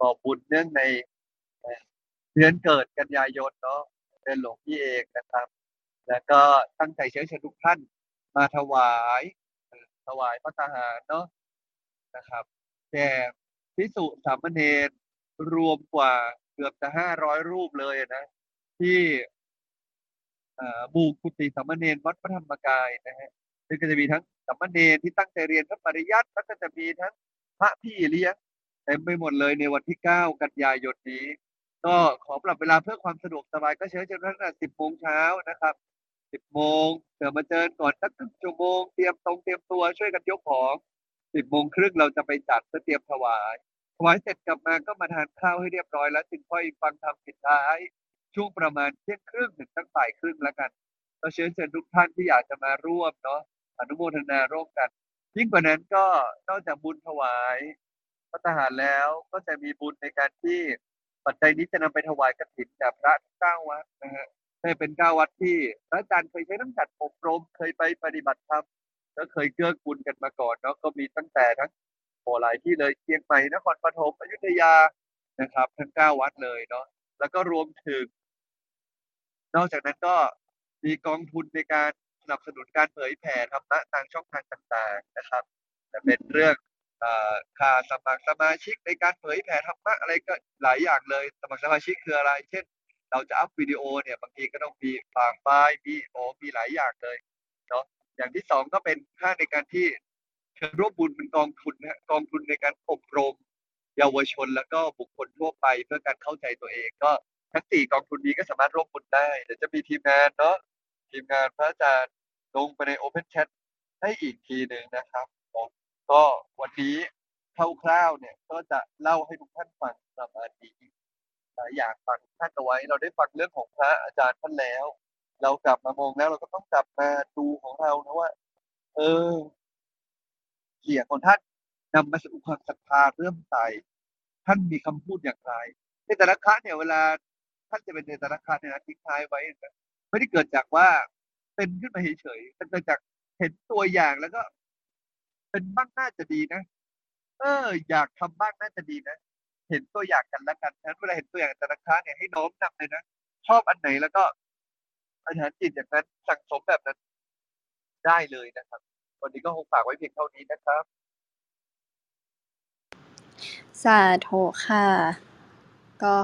D: บอกบุญเนื่องในเดือนเกิดกันยายนเนาะเป็นหลวงพี่เองนะครับ แล้วก็ตั้งใจเชิญชวนทุกท่านมาถวาย ถวายพระทหารเนาะนะครับแก่พิสุสามเณรรวมกว่าเกือบจะห้าร้อยรูปเลยนะ ที่บูกุติสามเณรวัดพระธรรมกายนะฮะซึ่งก็จะมีทั้งสามเณรที่ตั้งใจเรียนพระปริยัติแล้วก็จะมีทั้งพระพี่เลี้ยงเต็มไปหมดเลยในวันที่เก้ากันยายนนี้ ก็ขอปรับเวลาเพื่อความสะดวกสบายก็เชิญเชิญท่านสิบโมงเช้านะครับ สิบโมงเดี๋ยวมาเจอก่อนสักครึ่งชั่วโมงเตรียมตรงเตรียมตัวช่วยกันยกของสิบโมงครึ่งเราจะไปจัดเพื่อเตรียมถวายถวายเสร็จกลับมาก็มาทานข้าวให้เรียบร้อยแล้วจึงค่อยฟังธรรมปิดท้าย ช่วงประมาณเที่ยงครึ่งถึงตั้งบ่ายครึ่งแล้วกันเราเชิญเชิญทุกท่านที่อยากจะมาร่วมเนาะอนุโมทนาร่วมกัน ยิ่งกว่านั้นก็นอกจากบุญถวายพระทหารแล้วก็จะมีบุญในการที่ปัจจัยนี้จะนำไปถวายกฐินแก่พระเก้าวัดนะฮะ ให้เป็นเก้าวัดที่พระอาจารย์เคยใช้น้ำจัดอบรมเคยไปปฏิบัติธรรมแล้วเคยเกื้อกูลกันมาก่อนเนาะก็มีตั้งแต่ทั้งโหหลายที่เลยเชียงใหม่นครปฐมอยุธยานะครับ ทั้งเก้าวัดเลยเนาะแล้วก็รวมถึง นอกจากนั้นก็มีกองทุนในการสนับสนุนการเผยแผ่ธรรมะทางช่องทางต่างๆนะครับจะเป็นเรื่องค่าสมัครสมาชิกในการเผยแผ่ธรรมะอะไรก็หลายอย่างเลย สมัครสมาชิกคืออะไร เช่น เราจะอัพวิดีโอเนี่ยบางทีก็ต้องมีฝากไฟล์มีโอมีหลายอย่างเลยเนาะอย่างที่สองก็เป็นค่าในการที่เชิญร่วมบุญเป็นกองทุนนะกองทุนในการอบรม เยาวชนแล้วก็บุคคลทั่วไปเพื่อการเข้าใจตัวเองก็ทั้งสี่กองทุนนี้ก็สามารถร่วมบุญได้เดี๋ยวจะมีทีมงานเนาะทีมงานพระอาจารย์ลงไปใน Open Chat ให้อีกทีหนึ่งนะครับก็วันนี้คร่าวๆเนี่ยก็จะเล่าให้ทุกท่านฟังประมาณนี้ อยากฟังท่านเอาไว้ เราได้ฟังเรื่องของพระอาจารย์ท่านแล้ว เรากลับมามองแล้ว เราก็ต้องกลับมาดูของเรานะว่า เออเสียงของท่านนำมาสู่ความศรัทธาเริ่มใสท่านมีคำพูดอย่างไร ในแต่ละครั้งเนี่ยเวลาท่านจะเป็นในแต่ละครั้งเนี่ยนะทิ้งท้ายไว้นะไม่ได้เกิดจากว่าเป็นขึ้นมาเฉยๆแต่เกิดจากเห็นตัวอย่างแล้วก็ เป็นบ้างน่าจะดีนะเออ อยากทำบ้างน่าจะดีนะ เห็นตัวอย่างกันแล้วกันฉะนั้นเวลาเห็นตัวอย่างแต่ละครั้งเนี่ยให้น้อมนำเลยนะชอบอันไหนแล้วก็อธิษฐานจิตอย่างนั้นสั่งสมแบบนั้นได้เลยนะครับ วันนี้ก็คงฝากไว้เพียงเท่านี้นะครับ
C: สาธุค่ะ ก็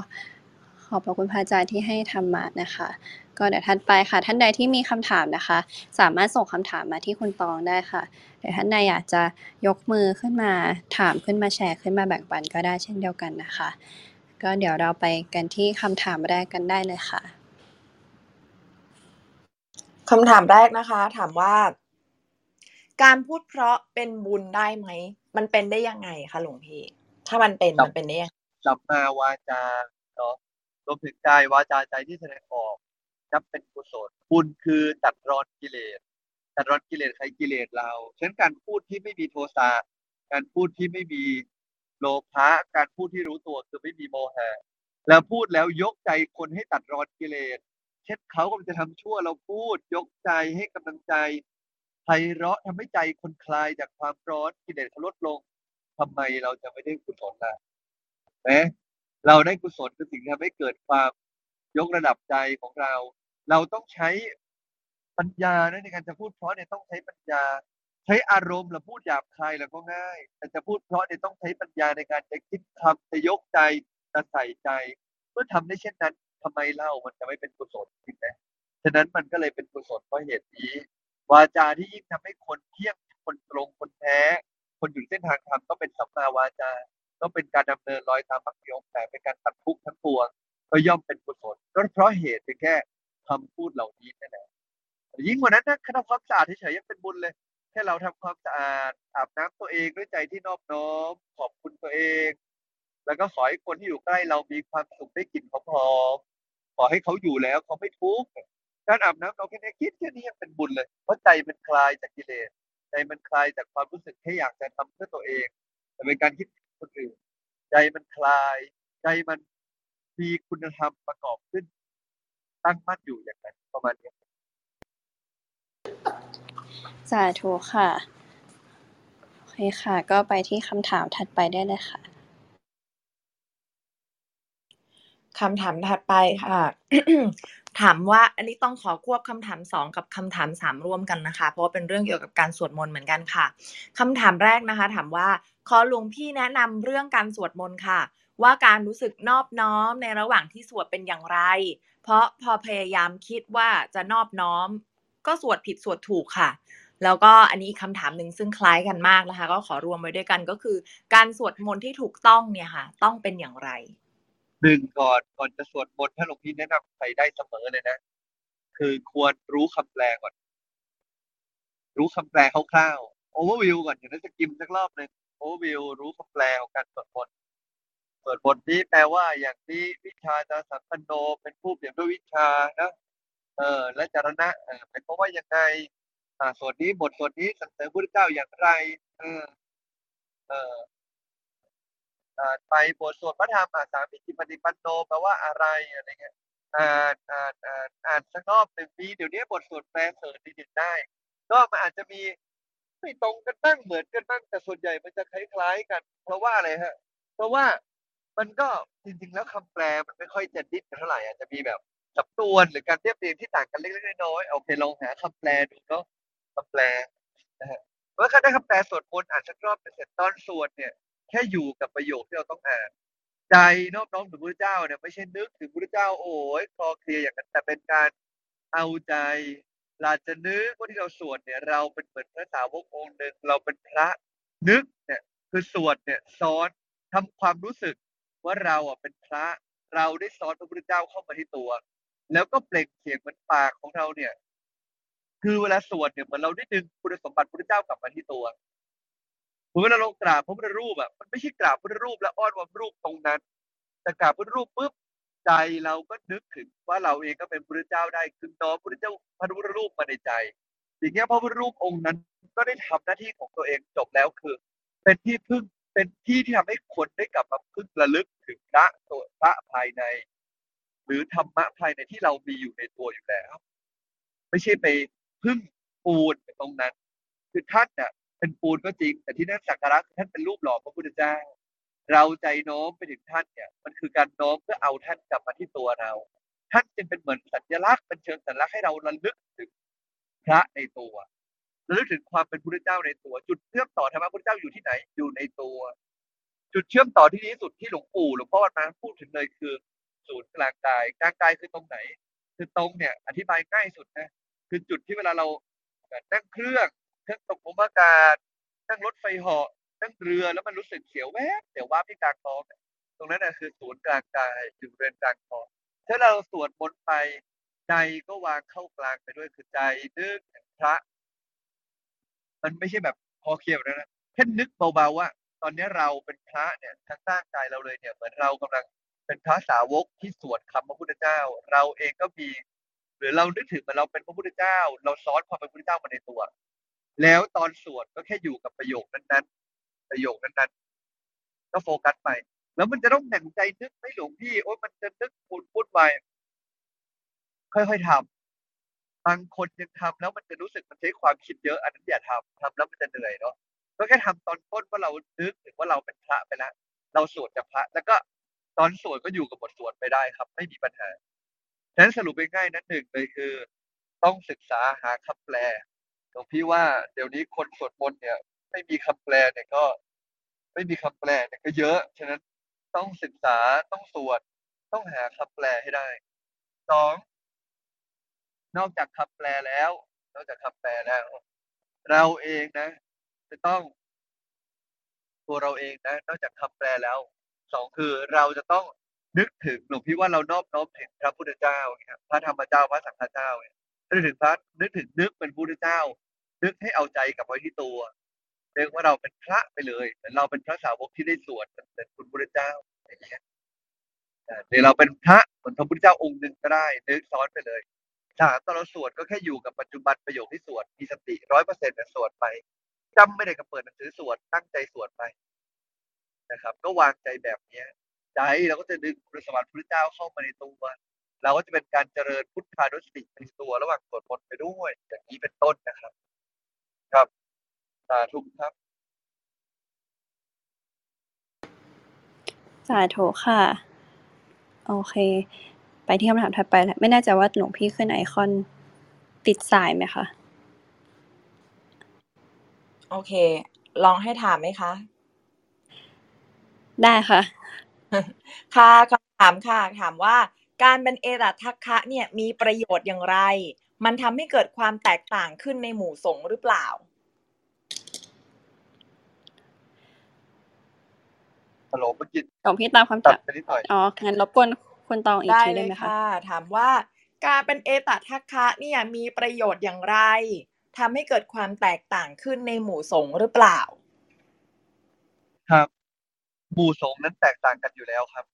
C: ขอบพระคุณพระอาจารย์ที่ให้ธรรมะนะคะ ก็เดี๋ยวท่านไปค่ะ ท่านใดที่มีคำถามนะคะ สามารถส่งคำถามมาที่คุณตองได้ค่ะ เดี๋ยวท่านใดอยากจะยกมือขึ้นมาถามขึ้นมาแชร์ขึ้นมาแบ่งปันก็ได้เช่นเดียวกันนะคะ ก็เดี๋ยวเราไปกันที่คำถามแรกกันได้เลยค่ะ
E: คำถามแรกนะคะ ถามว่า การพูดเพราะเป็นบุญได้ไหม มันเป็นได้ยังไงคะหลวงพี่ ถ้ามันเป็น
D: ครับ
E: มันเป็นได้ยังไง
D: สัมมาวาจาเนาะรวมถึงกายวาจาใจที่แสดงออกนับเป็นกุศลบุญคือตัดรอนกิเลส ตัดรอนกิเลสใครกิเลสเราฉะนั้นการพูดที่ไม่มีโทสะการพูดที่ไม่มีโลภะการพูดที่รู้ตัวคือไม่มีโมหะแล้วพูดแล้วยกใจคนให้ตัดรอนกิเลส เช่นเขากำลังจะทำชั่วเราพูด ยกใจให้กำลังใจไพเราะทำให้ใจคนคลายจากความร้อนกิเลสเขาลดลงทำไมเราจะไม่ได้กุศลล่ะไหมเราได้กุศลคือสิ่งที่ทำให้เกิดความยกระดับใจของเรา เราต้องใช้ ปัญญานะในการจะพูดเพราะเนี่ยต้องใช้ปัญญา ใช้อารมณ์เราพูดหยาบคายแล้วก็ง่าย แต่จะพูดเพราะเนี่ยต้องใช้ปัญญาในการจะคิดคำจะยกใจจะใส่ใจ เมื่อทำได้เช่นนั้นทำไมเล่ามันจะไม่เป็นกุศลจริงไหมฉะนั้นมันก็เลยเป็นกุศลเพราะเหตุนี้ วาจาที่ยิ่งทำให้คนเที่ยงคนตรงคนแท้ คนอยู่เส้นทางธรรมก็เป็นสัมมาวาจาก็เป็นการดำเนินรอยตามมรรคยมแต่เป็นการตัดทุกข์ทั้งปวงก็ย่อมเป็นกุศลก็เพราะเหตุเพียงแค่คำพูดเหล่านี้นั่นแหละ ยิ่งกว่านั้นนะแค่ทำความสะอาดเฉยๆยังเป็นบุญเลย แค่เราทำความสะอาดอาบน้ำตัวเองด้วยใจที่นอบน้อมขอบคุณตัวเอง แล้วก็ขอให้คนที่อยู่ใกล้เรามีความสุขได้กลิ่นหอมๆขอให้เขาอยู่แล้วเขาไม่ทุกข์การอาบน้ำเราแค่นี้คิดแค่นี้ยังเป็นบุญเลยเพราะใจมันคลายจากกิเลสใจมันคลายจากความรู้สึกแค่อยากจะทำเพื่อตัวเอง แต่เป็นการคิดคนอื่นใจมันคลายใจมันมีคุณธรรมประกอบขึ้น ตั้งมั่นอยู่อย่างนั้นประมาณนี้
C: สาธุค่ะ โอเคค่ะ ก็ไปที่คำถามถัดไปได้เลยค่ะ
E: คำถามถัดไปค่ะ ถามว่าอันนี้ต้องขอควบคำถามสองกับคำถามสามร่วมกันนะคะ เพราะว่าเป็นเรื่องเกี่ยวกับการสวดมนต์เหมือนกันค่ะคำถามแรกนะคะ ถามว่าขอหลวงพี่แนะนำเรื่องการสวดมนต์ค่ะ ว่าการรู้สึกนอบน้อมในระหว่างที่สวดเป็นอย่างไร เพราะพอพยายามคิดว่าจะนอบน้อม ก็สวดผิดสวดถูกค่ะ แล้วก็อันนี้อีกคำถามหนึ่งซึ่งคล้ายกันมากนะคะ ก็ขอรวมไว้ด้วยกันก็คือ การสวดมนต์ที่ถูกต้องเนี่ยค่ะ ต้องเป็นอย่างไร
D: หนึ่งก่อนก่อนจะสวดมนต์ถ้าหลวงพี่แนะนำใครได้เสมอเลยนะ คือควรรู้คำแปลก่อน รู้คำแปลคร่าวๆโอเวอร์วิวก่อนอย่างนั้นจะกิมสักรอบหนึ่งโอเวอร์วิวรู้คำแปลของการสวดมนต์สวดมนต์นี้แปลว่าอย่างที่วิชาจะสัมปันโนเป็นผู้เปรียบด้วยวิชานะเออและจารณะเออหมายความว่ายังไง อ่าส่วนนี้บทส่วนนี้สรรเสริญพระเจ้าอย่างไร เออ เอออ่านไปบทสวดพระธรรมอะสามีจิปฏิปันโนแปลว่าอะไรอะไรเงี้ยอ่านอ่านอ่านอ่านสักรอบหนึ่งปีเดี๋ยวนี้บทสวดแปลเสริญนิดๆได้ ก็มันอาจจะมีไม่ตรงกันบ้างเหมือนกันบ้างแต่ส่วนใหญ่มันจะคล้ายๆกัน เพราะว่าอะไรฮะ เพราะว่ามันก็จริงๆแล้วคำแปลมันไม่ค่อยจะดิ้นกันเท่าไหร่อาจจะมีแบบสำนวนหรือการเรียบเรียงที่ต่างกันเล็กๆน้อยๆโอเคลองหาคำแปลดูเนาะ คำแปลนะฮะเมื่อเขาได้คำแปลสวดมนต์อ่านสักรอบเป็นเสร็จตอนสวดเนี่ย แค่อยู่กับประโยคที่เราต้องอ่าน ใจนอบน้อมถึงพระเจ้าเนี่ยไม่ใช่นึกถึงพระเจ้าโอ้ยคลอเคลียอย่างนั้นแต่เป็นการเอาใจเราจะนึกว่าที่เราสวดเนี่ย เราเป็นเหมือนพระสาวกองค์หนึ่งเราเป็นพระนึกเนี่ย คือสวดเนี่ยซ้อนทำความรู้สึกว่าเราอะเป็นพระเราได้ซ้อนพระพุทธเจ้าเข้ามาที่ตัว แล้วก็เปล่งเสียงเหมือนปากของเราเนี่ย คือเวลาสวดเนี่ยเหมือนเราได้ดึงคุณสมบัติพระเจ้ากลับมาที่ตัวเหมือนเวลาเรากราบพระพุทธรูปอะมันไม่ใช่กราบพระพุทธรูปแล้วอ้อนวอนรูปตรงนั้น แต่กราบพระพุทธรูปปุ๊บใจเราก็นึกถึงว่าเราเองก็เป็นพระเจ้าได้คือน้อมพระเจ้าพระพุทธรูปมาในใจอย่างเงี้ยพระพุทธรูปองค์นั้นก็ได้ทำหน้าที่ของตัวเองจบแล้วคือ เป็นที่พึ่งเป็นที่ที่ทำให้คนได้กลับมาพึ่งระลึกถึงพระตัวพระภายใน หรือธรรมะภายในที่เรามีอยู่ในตัวอยู่แล้ว ไม่ใช่ไป พึ่งปูนตรงนั้น คือท่านเนี่ยเป็นปูนก็จริง แต่ที่นั่นสักการะท่านเป็นรูปหล่อพระพุทธเจ้า เราใจโน้มไปถึงท่านเนี่ย มันคือการโน้มเพื่อเอาท่านกลับมาที่ตัวเรา ท่านจึงเป็นเหมือนสัญลักษณ์เป็นเชิงสัญลักษณ์ให้เราระลึกถึงพระในตัวระลึกถึงความเป็นพุทธเจ้าในตัว จุดเชื่อมต่อธรรมะพุทธเจ้าอยู่ที่ไหนอยู่ในตัว จุดเชื่อมต่อที่ดีที่สุดที่หลวงปู่หลวงพ่อวันมาพูดถึงเลยคือศูนย์กลางกายกลางกายคือตรงไหน คือตรงเนี่ย อธิบายง่ายสุดนะ คือจุดที่เวลาเรานั่งเครื่องเครื่องตกลมอากาศนั่งรถไฟเหาะนั่งเรือแล้วมันรู้สึกเสียวแวบเสียวว่าที่กลางท้องตรงนั้นนะคือศูนย์กลางกายอยู่บริเวณกลางท้องถ้าเราสวดมนต์ไปใจก็วางเข้ากลางไปด้วยคือใจนึกถึงพระ มันไม่ใช่แบบพอเคียวนะนะแค่นึกเบาๆว่าตอนนี้เราเป็นพระเนี่ยทางร่างกายเราเลยเนี่ยเหมือนเรากำลังเป็นพระสาวกที่สวดคำพระพุทธเจ้า เราเองก็มี หรือเรานึกถึงมือนเราเป็นพระพุทธเจ้า เราซ้อนความเป็นพระพุทธเจ้ามาในตัว แล้วตอนสวดก็แค่อยู่กับประโยคนั้นๆ ประโยคนั้นๆ ก็โฟกัสไป แล้วมันจะต้องแบ่งใจนึกไม่หลงพี่โอ้ยมันจะนึกปุ่นพุ่นไปค่อยๆทำบางคนยังทำแล้วมันจะรู้สึกมันใช้ความคิดเยอะอันนั้นอย่าทำทำแล้วมันจะเหนื่อยเนาะก็แค่ทำตอนต้นว่าเรานึกถึงว่าเราเป็นพระไปแล้วเราสวดจากพระ แล้วก็ตอนสวดก็อยู่กับบทสวดไปได้ครับ ไม่มีปัญหา นั้นสรุปง่ายๆนั้นหนึ่งเลยคือ ต้องศึกษาหาคำแปลหลวงพี่ว่าเดี๋ยวนี้คนสวดมนต์เนี่ย ไม่มีคำแปลเนี่ยก็ ไม่มีคำแปลเนี่ยก็เยอะ ฉะนั้นต้องศึกษาต้องสวด ต้องหาคำแปลให้ได้สองนอกจากคำแปลแล้ว นอกจากคำแปลแล้ว เราเองนะจะต้องตัวเราเองนะนอกจากคำแปลแล้วสองคือเราจะต้อง นึกถึงหลวงพี่ว่าเรานอบน้อมถึงพระพุทธเจ้าเนี่ยพระธรรมเจ้าพระสังฆเจ้าเนี่ยนึกถึงพระนึกถึงนึกเป็นพุทธเจ้า นึกให้เอาใจกับไว้ที่ตัวเรียกว่าเราเป็นพระไปเลยเหมือนเราเป็นพระสาวกที่ได้สวดเป็นคุณพุทธเจ้าอย่างเงี้ยหรือเราเป็นพระเหมือนพระพุทธเจ้าองค์หนึ่งก็ได้นึกซ้อนไปเลยสามตอนเราสวดก็แค่อยู่กับปัจจุบันประโยคที่สวดมีสติร้อยเปอร์เซ็นต์สวดไปจำไม่ได้ก็เปิดหนังสือสวดตั้งใจสวดไปนะครับ ก็วางใจแบบเนี้ย ใจ เราก็จะดึงคุณสมบัติพระเจ้าเข้ามาในตัวเราก็จะเป็นการเจริญพุทธานุสติในตัวระหว่างสวดมนต์ไปด้วยอย่างนี้เป็นต้นนะครับ ครับสาธุครับ
C: สาธุค่ะ โอเค ไปที่คำถามถัดไปแล้วไม่แน่ใจว่าหลวงพี่ขึ้นไอคอนติดสายไหมคะ
E: โอเค ลองให้ถามไหมคะ
C: ได้ค่ะ
E: ค่ะคำถามค่ะ ถามว่าการเป็นเอรัทัคคะเนี่ยมีประโยชน์อย่างไร มันทำให้เกิดความแตกต่างขึ้นในหมู่สงฆ์หรือเปล่า
D: ฮัลโหลเมื่อกี้
C: หลวงพี่ตามคำ
D: ตั
C: ถา
D: ด
C: ม
D: ไปนิดหน่อย
C: อ๋องั้นรบกวนคุณตองอีก
E: ได้
C: ที
E: เล
C: ได้
E: ย
C: ไหมคะ
E: ค่ะ ถามว่าการเป็นเอตทัคคะเนี่ยมีประโยชน์อย่างไรทำให้เกิดความแตกต่างขึ้นในหมู่สงฆ์หรือเปล่า
D: ครับ หมู่สงฆ์นั้นแตกต่างกันอยู่แล้วครับ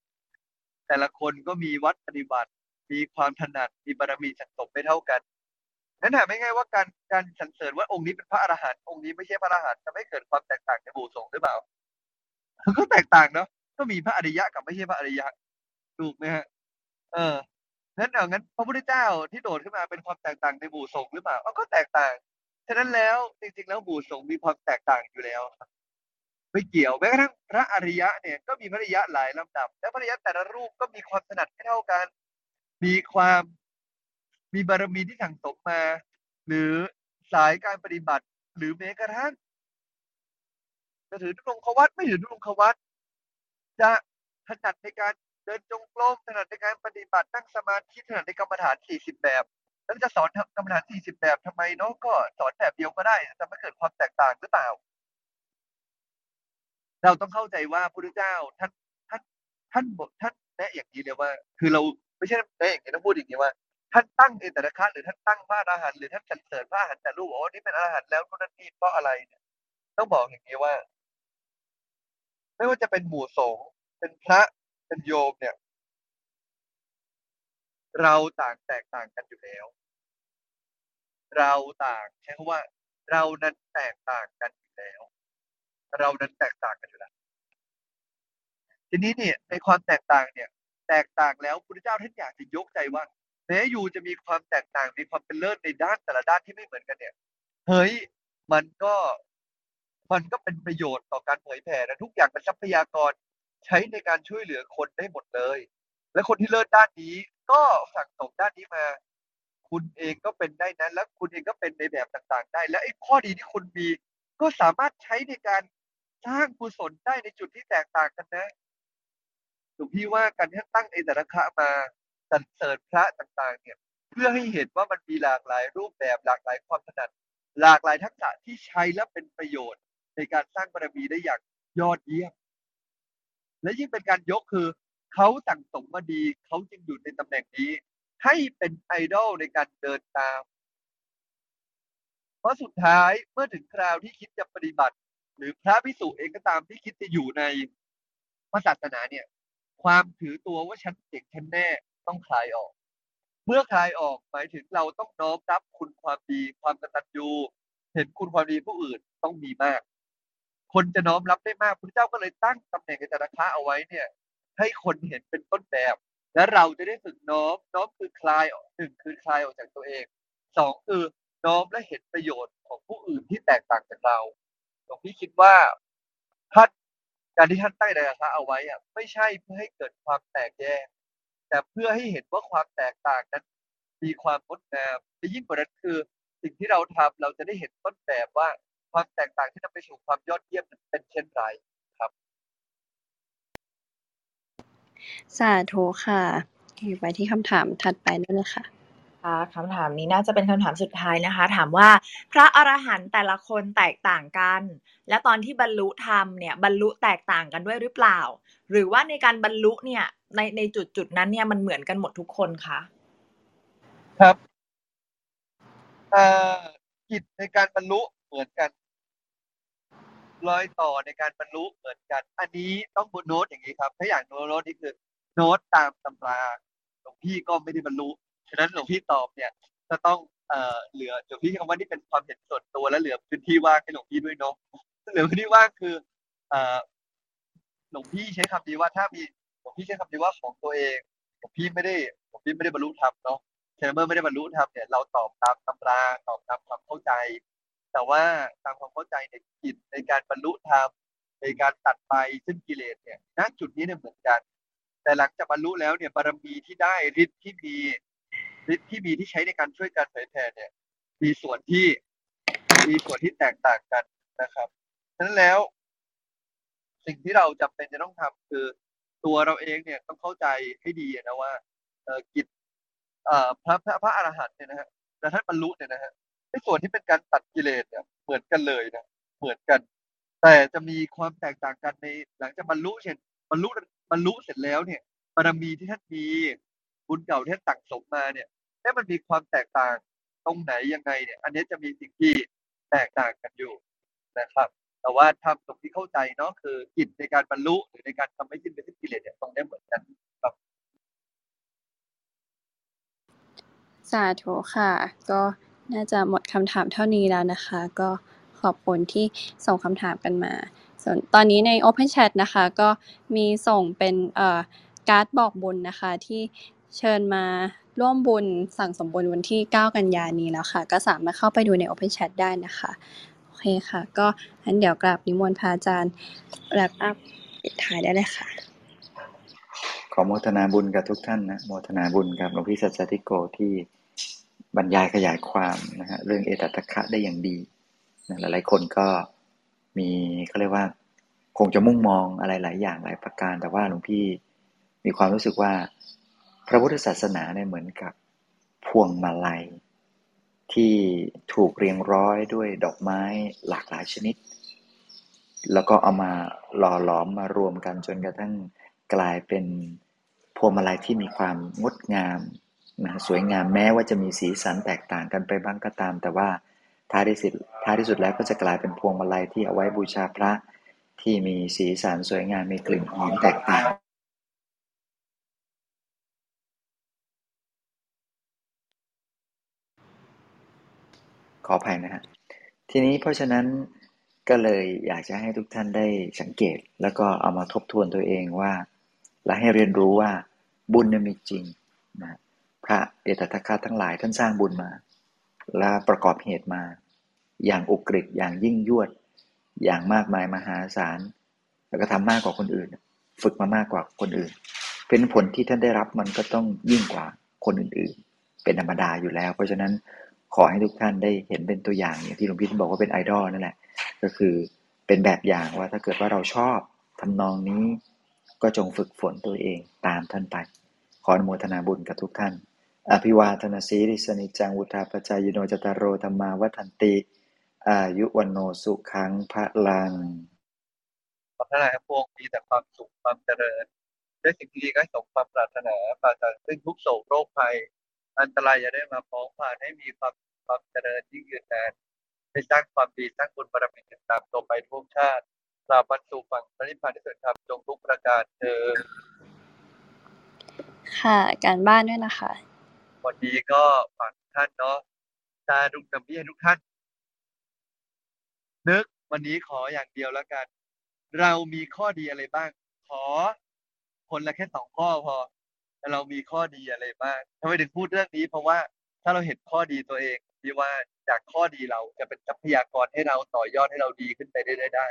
D: แต่ละคนก็มีวัดปฏิบัติ มีความถนัดมีบารมีสังสมไม่เท่ากันนั่นหมายง่ายว่าการการสรรเสริญว่าองค์นี้เป็นพระอรหันต์องค์นี้ไม่ใช่พระอรหันต์จะไม่เกิดความแตกต่างในหมู่สงฆ์หรือเปล่าก็แตกต่างเนาะก็มีพระอริยะกับไม่ใช่พระอริยะถูกไหมฮะ เอองั้นเอางั้นพระพุทธเจ้าที่โดดขึ้นมาเป็นความแตกต่างในหมู่สงฆ์หรือเปล่าก็แตกต่าง ฉะนั้นแล้วจริงๆแล้วหมู่สงฆ์มีความแตกต่างอยู่แล้ว ไม่เกี่ยวแม้กระทั่งพระอริยะเนี่ยก็มีพระอริยะหลายลำดับ และพระอริยะแต่ละรูปก็มีความถนัดไม่เท่ากัน มีความมีบารมีที่สั่งสมมา หรือสายการปฏิบัติ หรือแม้กระทั่งจะถือทุลงควัตไม่ถือทุลงควัตจะถนัดในการเดินจงกรมถนัดในการปฏิบัตินั่งสมาธิถนัดในกรรมฐานสี่สิบแบบแล้วจะสอนกรรมฐานสี่สิบแบบทำไมเนาะก็สอนแบบเดียวก็ได้จะไม่เกิดความแตกต่างหรือเปล่า เราต้องเข้าใจว่าพระพุทธเจ้าท่านท่านท่านบอกท่านแนะอย่างนี้เลยว่า คือเราไม่ใช่แนะอย่างนี้ต้องพูดอย่างนี้ว่า ท่านตั้งเอตระคะหรือท่านตั้งพระอรหันต์หรือท่านสรรเสริญพระอรหันต์แต่รู้อกว่านี่เป็นอรหันต์แล้วนู่นนั่นนี่เพราะอะไรเนี่ยต้องบอกอย่างนี้ว่า ไม่ว่าจะเป็นหมู่สงฆ์เป็นพระเป็นโยมเนี่ย เราต่างแตกต่างกันอยู่แล้ว เราต่างใช้คำว่า เรานั้นแตกต่างกันอยู่แล้ว เรานั้นแตกต่างกันอยู่แล้วทีนี้เนี่ยในความแตกต่างเนี่ย แตกต่างแล้วพระพุทธเจ้าท่านอยากจะยกใจว่าแม้อยู่จะมีความแตกต่างมีความเป็นเลิศในด้านแต่ละด้านที่ไม่เหมือนกันเนี่ยเฮ้ยมันก็มันก็เป็นประโยชน์ต่อการเผยแผ่นะทุกอย่างเป็นทรัพยากรใช้ในการช่วยเหลือคนได้หมดเลย และคนที่เลิศด้านนี้ก็สั่งสมด้านนี้มา คุณเองก็เป็นได้นั้น และคุณเองก็เป็นในแบบต่างๆ ได้ และไอ้ข้อดีที่คุณมี ก็สามารถใช้ในการ สร้างกุศลได้ในจุดที่แตกต่างกันนะหลวงพี่ว่าการที่ตั้งเอตระคะมาสรรเสริญพระต่างๆ เนี่ย เพื่อให้เห็นว่ามันมีหลากหลายรูปแบบหลากหลายความถนัดหลากหลายทักษะที่ใช้และเป็นประโยชน์ ในการสร้างบารมีได้อย่างยอดเยี่ยม และยิ่งเป็นการยกคือเขาสั่งสมมาดีเขาจึงอยู่ในตำแหน่งนี้ ให้เป็นไอดอลในการเดินตาม เพราะสุดท้ายเมื่อถึงคราวที่คิดจะปฏิบัติ หรือพระพิสุเองก็ตามที่คิดจะอยู่ในพระศาสนาเนี่ย ความถือตัวว่าฉันเก่งฉันแน่ต้องคลายออก เมื่อคลายออกหมายถึงเราต้องน้อมรับคุณความดีความกตัญญูเห็นคุณความดีผู้อื่นต้องมีมาก คนจะน้อมรับได้มากพระเจ้าก็เลยตั้งตำแหน่งในจารคะเอาไว้เนี่ย ให้คนเห็นเป็นต้นแบบ และเราจะได้ฝึกน้อมน้อมคือคลายออกหนึ่งคือคลายออกจากตัวเองสองคือน้อมและเห็นประโยชน์ของผู้อื่นที่แตกต่างจากเรา หลวงพี่คิดว่าท่านการที่ท่านตั้งจารคะเอาไว้อะไม่ใช่เพื่อให้เกิดความแตกแยก แต่เพื่อให้เห็นว่าความแตกต่างนั้น มีความงดงามและยิ่งกว่านั้นคือสิ่งที่เราทำเราจะได้เห็นต้นแบบว่าความแตกต่างที่นำไปสู่ความยอดเยี่ยมนั้นเป็นเช่นไรครับ
C: สาธุค่ะไปที่คำถามถัดไปได้เลยค่ะ
E: ค่ะคำถามนี้น่าจะเป็นคำถามสุดท้ายนะคะ ถามว่าพระอรหันต์แต่ละคนแตกต่างกัน และตอนที่บรรลุธรรมเนี่ยบรรลุแตกต่างกันด้วยหรือเปล่า หรือว่าในการบรรลุเนี่ยในในจุดจุดนั้นเนี่ยมันเหมือนกันหมดทุกคนคะ
D: ครับเอ่อกิจในการบรรลุเหมือนกันรอยต่อในการบรรลุเหมือนกัน อันนี้ต้องบนโน้ตอย่างนี้ครับ ถ้าอย่างโน้ตโน้ตนี่คือโน้ตตามตำราหลวงพี่ก็ไม่ได้บรรลุ ฉะนั้นหลวงพี่ตอบเนี่ยจะต้องเอ่อเหลือหลวงพี่ใช้คำว่านี่เป็นความเห็นส่วนตัวและเหลือพื้นที่ว่างให้หลวงพี่ด้วยเนาะเหลือพื้นที่ว่างคือเอ่อหลวงพี่ใช้คำนี้ว่าถ้ามีหลวงพี่ใช้คำนี้ว่าของตัวเองหลวงพี่ไม่ได้หลวงพี่ไม่ได้บรรลุธรรมเนาะฉะนั้นเมื่อไม่ได้บรรลุธรรมเนี่ยเราตอบตามตำราตอบตามความเข้าใจ แต่ว่าตามความเข้าใจในกิจในการบรรลุธรรมในการตัดไปซึ่งกิเลสเนี่ยณจุดนี้เนี่ยเหมือนกัน แต่หลังจากบรรลุแล้วเนี่ยบารมีที่ได้ฤทธิ์ที่มี ฤทธิ์ที่มีที่ใช้ในการช่วยการเผยแผ่เนี่ย มีส่วนที่มีส่วนที่แตกต่างกันนะครับฉะนั้นแล้ว สิ่งที่เราจำเป็นจะต้องทำคือ ตัวเราเองเนี่ยต้องเข้าใจให้ดีนะว่าเออกิจเอ่อพระพระพระอรหันต์เนี่ยนะฮะแต่ท่านบรรลุเนี่ยนะฮะในส่วนที่เป็นการตัดกิเลสเนี่ยเหมือนกันเลยนะเหมือนกัน แต่จะมีความแตกต่างกันในหลังจากบรรลุเช่นบรรลุบรรลุเสร็จแล้วเนี่ยบารมีที่ท่านมี บุญเก่าที่ท่านตักสมมาเนี่ยถ้ามันมีความแตกต่างตรงไหนยังไงเนี่ย อันนี้จะมีสิ่งที่แตกต่างกันอยู่นะครับ แต่ว่าทำตรงที่เข้าใจเนาะคือกิจในการบรรลุหรือในการทำให้สิ้นไปสิ้นกิเลสเนี่ยตรงนี้เหมือนกันครับ
C: สาธุค่ะ ก็น่าจะหมดคำถามเท่านี้แล้วนะคะ ก็ขอบคุณที่ส่งคำถามกันมา ส่วนตอนนี้ใน Open Chat นะคะ ก็มีส่งเป็นเอ่อการ์ดบอกบุญนะคะ ที่ เชิญมาร่วมบุญสั่งสมบุญวันที่ 9 กันยานี้แล้วค่ะ ก็สามารถเข้าไปดูใน Open Chat ได้นะคะ โอเคค่ะ ก็งั้นเดี๋ยวกราบนิมนต์พระอาจารย์แรปอัพปิดท้ายได้เลยค่ะ
B: ขอโมทนาบุญกับทุกท่านนะ โมทนาบุญกับหลวงพี่สัจจติโกที่บรรยายขยายความนะฮะเรื่องเอตตะคะได้อย่างดีนะหลายๆคนก็มีเขาเรียกว่าคงจะมุ่งมองอะไรหลายอย่างหลายประการ แต่ว่าหลวงพี่มีความรู้สึกว่า พระพุทธศาสนาเนี่ยเหมือนกับพวงมาลัย ที่ถูกเรียงร้อยด้วยดอกไม้หลากหลายชนิด แล้วก็เอามาหล่อหลอมมารวมกันจนกระทั่งกลายเป็นพวงมาลัยที่มีความงดงามนะสวยงามแม้ว่าจะมีสีสันแตกต่างกันไปบ้างก็ตาม แต่ว่าท้ายที่สุดท้ายที่สุดแล้วก็จะกลายเป็นพวงมาลัยที่เอาไว้บูชาพระที่มีสีสันสวยงามมีกลิ่นหอมแตกต่าง ขออภัยนะฮะทีนี้เพราะฉะนั้นก็เลยอยากจะให้ทุกท่านได้สังเกต แล้วก็เอามาทบทวนตัวเองว่า และให้เรียนรู้ว่าบุญมีจริงนะพระเอตทัคคะทั้งหลายท่านสร้างบุญมา และประกอบเหตุมา อย่างอุกฤษอย่างยิ่งยวด อย่างมากมายมหาศาล แล้วก็ทำมากกว่าคนอื่น ฝึกมามากกว่าคนอื่น เป็นผลที่ท่านได้รับมันก็ต้องยิ่งกว่าคนอื่นๆ เป็นธรรมดาอยู่แล้ว เพราะฉะนั้น ขอให้ทุกท่านได้เห็นเป็นตัวอย่างอย่างที่หลวงพี่ท่านบอกว่าเป็นไอดอลนั่นแหละ ก็คือเป็นแบบอย่างว่าถ้าเกิดว่าเราชอบทำนองนี้ ก็จงฝึกฝนตัวเองตามท่านไป ขออนุโมทนาบุญกับทุกท่าน อภิวาทนาสีริสนิจังวุธาปจายโนจตารโรธรรมาวัฒนติ อายุวันโนสุขังพระลัง
D: ขอท่านให้พวกมีแต่ความสุขความเจริญได้สิ่งดีก็สมความปรารถนาปราศจากซึ่งทุกโศกโรคภัย อันตรายอย่าได้มาฟ้องผ่านให้มีความความเจริญยิ่งยืนนานให้สร้างความดีสร้างบุญบารมีติดตามตัวไปทุกชาติตราบรรจุฝั่งพระนิพพานที่สุดธรรมจงทุกประการเธอ
C: ค่ะ การบ้านด้วยนะคะ
D: วันนี้ก็ฝากท่านเนาะตาดุงดำพี่ให้ทุกท่าน นึกวันนี้ขออย่างเดียวแล้วกัน เรามีข้อดีอะไรบ้าง ขอคนละแค่สองข้อพอแต่ เรามีข้อดีอะไรบ้างทำไมถึงพูดเรื่องนี้ เพราะว่าถ้าเราเห็นข้อดีตัวเองที่ว่าจากข้อดีเราจะเป็นทรัพยากรให้เราต่อยอดให้เราดีขึ้นไปได้ได้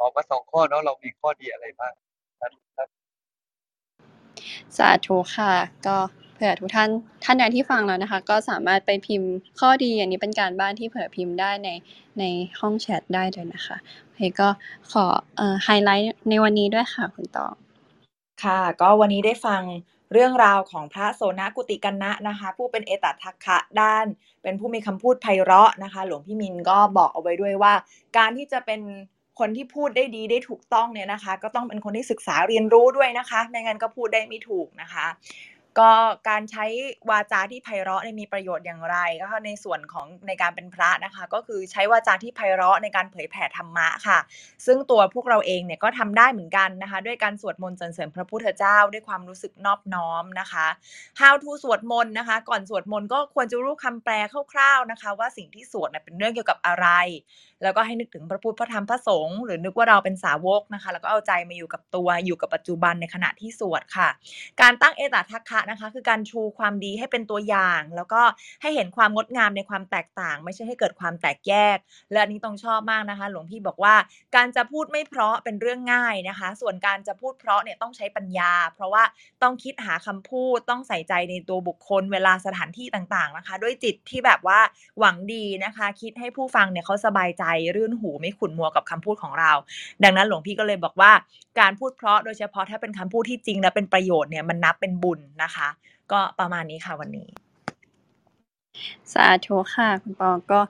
D: ออกมาสองข้อเนาะเรามีข้อดีอะไรบ้างครับ
C: สาธุค่ะ ก็เผื่อทุกท่านท่านใดที่ฟังแล้วนะคะ ก็สามารถไปพิมพ์ข้อดีอันนี้เป็นการบ้านที่เผื่อพิมพ์ได้ในในห้องแชทได้เลยนะคะโอเคก็ขอเอ่อไฮไลท์ในวันนี้ด้วยค่ะคุณตอง
E: ค่ะ ก็วันนี้ได้ฟัง เรื่องราวของพระโสนกุติกันนะนะคะ ผู้เป็นเอตทัคคะด้าน เป็นผู้มีคำพูดไพเราะนะคะ หลวงพี่มินก็บอกเอาไว้ด้วยว่า การที่จะเป็นคนที่พูดได้ดีได้ถูกต้องเนี่ยนะคะ ก็ต้องเป็นคนที่ศึกษาเรียนรู้ด้วยนะคะ ไม่งั้นก็พูดได้ไม่ถูกนะคะ ก็การใช้วาจาที่ไพเราะในมีประโยชน์อย่างไรก็ในส่วนของในการเป็นพระนะคะ ก็คือใช้วาจาที่ไพเราะในการเผยแผ่ธรรมะค่ะ ซึ่งตัวพวกเราเองเนี่ยก็ทำได้เหมือนกันนะคะ ด้วยการสวดมนต์สรรเสริญพระพุทธเจ้าด้วยความรู้สึกนอบน้อมนะคะ How to สวดมนต์นะคะ ก่อนสวดมนต์ก็ควรจะรู้คำแปลคร่าวๆนะคะ ว่าสิ่งที่สวดเป็นเรื่องเกี่ยวกับอะไรแล้วก็ให้นึกถึงพระพุทธพระธรรมพระสงฆ์หรือนึกว่าเราเป็นสาวกนะคะ แล้วก็เอาใจมาอยู่กับตัวอยู่กับปัจจุบันในขณะที่สวดค่ะ การตั้งเอตทัคคะนะคะ คือการชูความดีให้เป็นตัวอย่าง แล้วก็ให้เห็นความงดงามในความแตกต่าง ไม่ใช่ให้เกิดความแตกแยก และอันนี้ต้องชอบมากนะคะ หลวงพี่บอกว่าการจะพูดไม่เพราะเป็นเรื่องง่ายนะคะ ส่วนการจะพูดเพราะเนี่ยต้องใช้ปัญญา เพราะว่าต้องคิดหาคำพูดต้องใส่ใจในตัวบุคคล เวลาสถานที่ต่างๆนะคะ ด้วยจิตที่แบบว่าหวังดีนะคะ คิดให้ผู้ฟังเนี่ยเขาสบายใจรื่นหูไม่ขุนมัวกับคำพูดของเรา ดังนั้นหลวงพี่ก็เลยบอกว่า การพูดเพราะโดยเฉพาะถ้าเป็นคำพูดที่จริงและเป็นประโยชน์เนี่ยมันนับเป็นบุญนะคะ ก็ประมาณนี้ค่ะวันนี้
C: สาธุค่ะคุณปอก็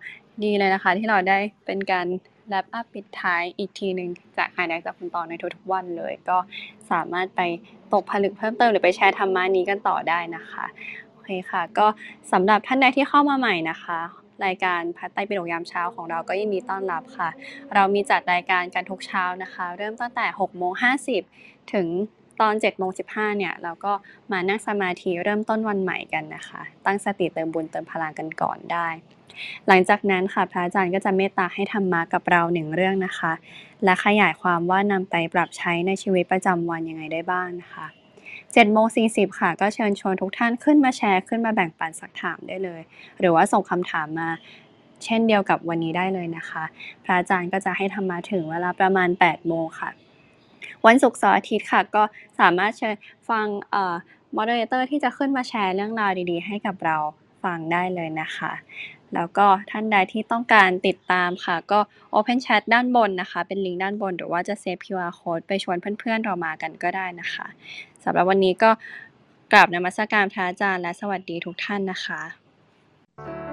C: ดีเลยนะคะ ที่เราได้เป็นการแรปอัพปิดท้ายอีกทีหนึ่งจากไฮไลท์จากคุณปอในทุกๆวันเลย ก็สามารถไปตกผลึกเพิ่มเติมหรือไปแชร์ธรรมะนี้กันต่อได้นะคะ โอเคค่ะ ก็สำหรับท่านใดที่เข้ามาใหม่นะคะ รายการพัดไตเปิฎกยามเช้าของเราก็ยินดีต้อนรับค่ะ เรามีจัดรายการกันทุกเช้านะคะ เริ่มตั้งแต่6โมง50ถึงตอน7โมง15เนี่ยเราก็มานั่งสมาธิเริ่มต้นวันใหม่กันนะคะ ตั้งสติเติมบุญเติมพลังกันก่อนได้ หลังจากนั้นค่ะพระอาจารย์ก็จะเมตตาให้ธรรมะกับเราหนึ่งเรื่องนะคะ และขยายความว่านำไปปรับใช้ในชีวิตประจำวันยังไงได้บ้างนะคะ 7โมง40 ค่ะ ก็เชิญชวนทุกท่านขึ้นมาแชร์ขึ้นมาแบ่งปันสักถามได้เลย หรือว่าส่งคำถามมาเช่นเดียวกับวันนี้ได้เลยนะคะ พระอาจารย์ก็จะให้ธรรมะถึงเวลาประมาณ 8 โมงค่ะ วันศุกร์เสาร์อาทิตย์ค่ะ ก็สามารถเชิญฟังเอ่อมอดเรเตอร์ที่จะขึ้นมาแชร์เรื่องราวดีๆ ให้กับเราฟังได้เลยนะคะ แล้วก็ท่านใดที่ต้องการติดตามค่ะ ก็ Open Chat ด้านบนนะคะ เป็นลิงก์ด้านบน หรือว่าจะเซฟ QR Code ไปชวนเพื่อนๆเรามากันก็ได้นะคะ สำหรับวันนี้ก็กราบนมัสการพระอาจารย์และสวัสดีทุกท่านนะคะ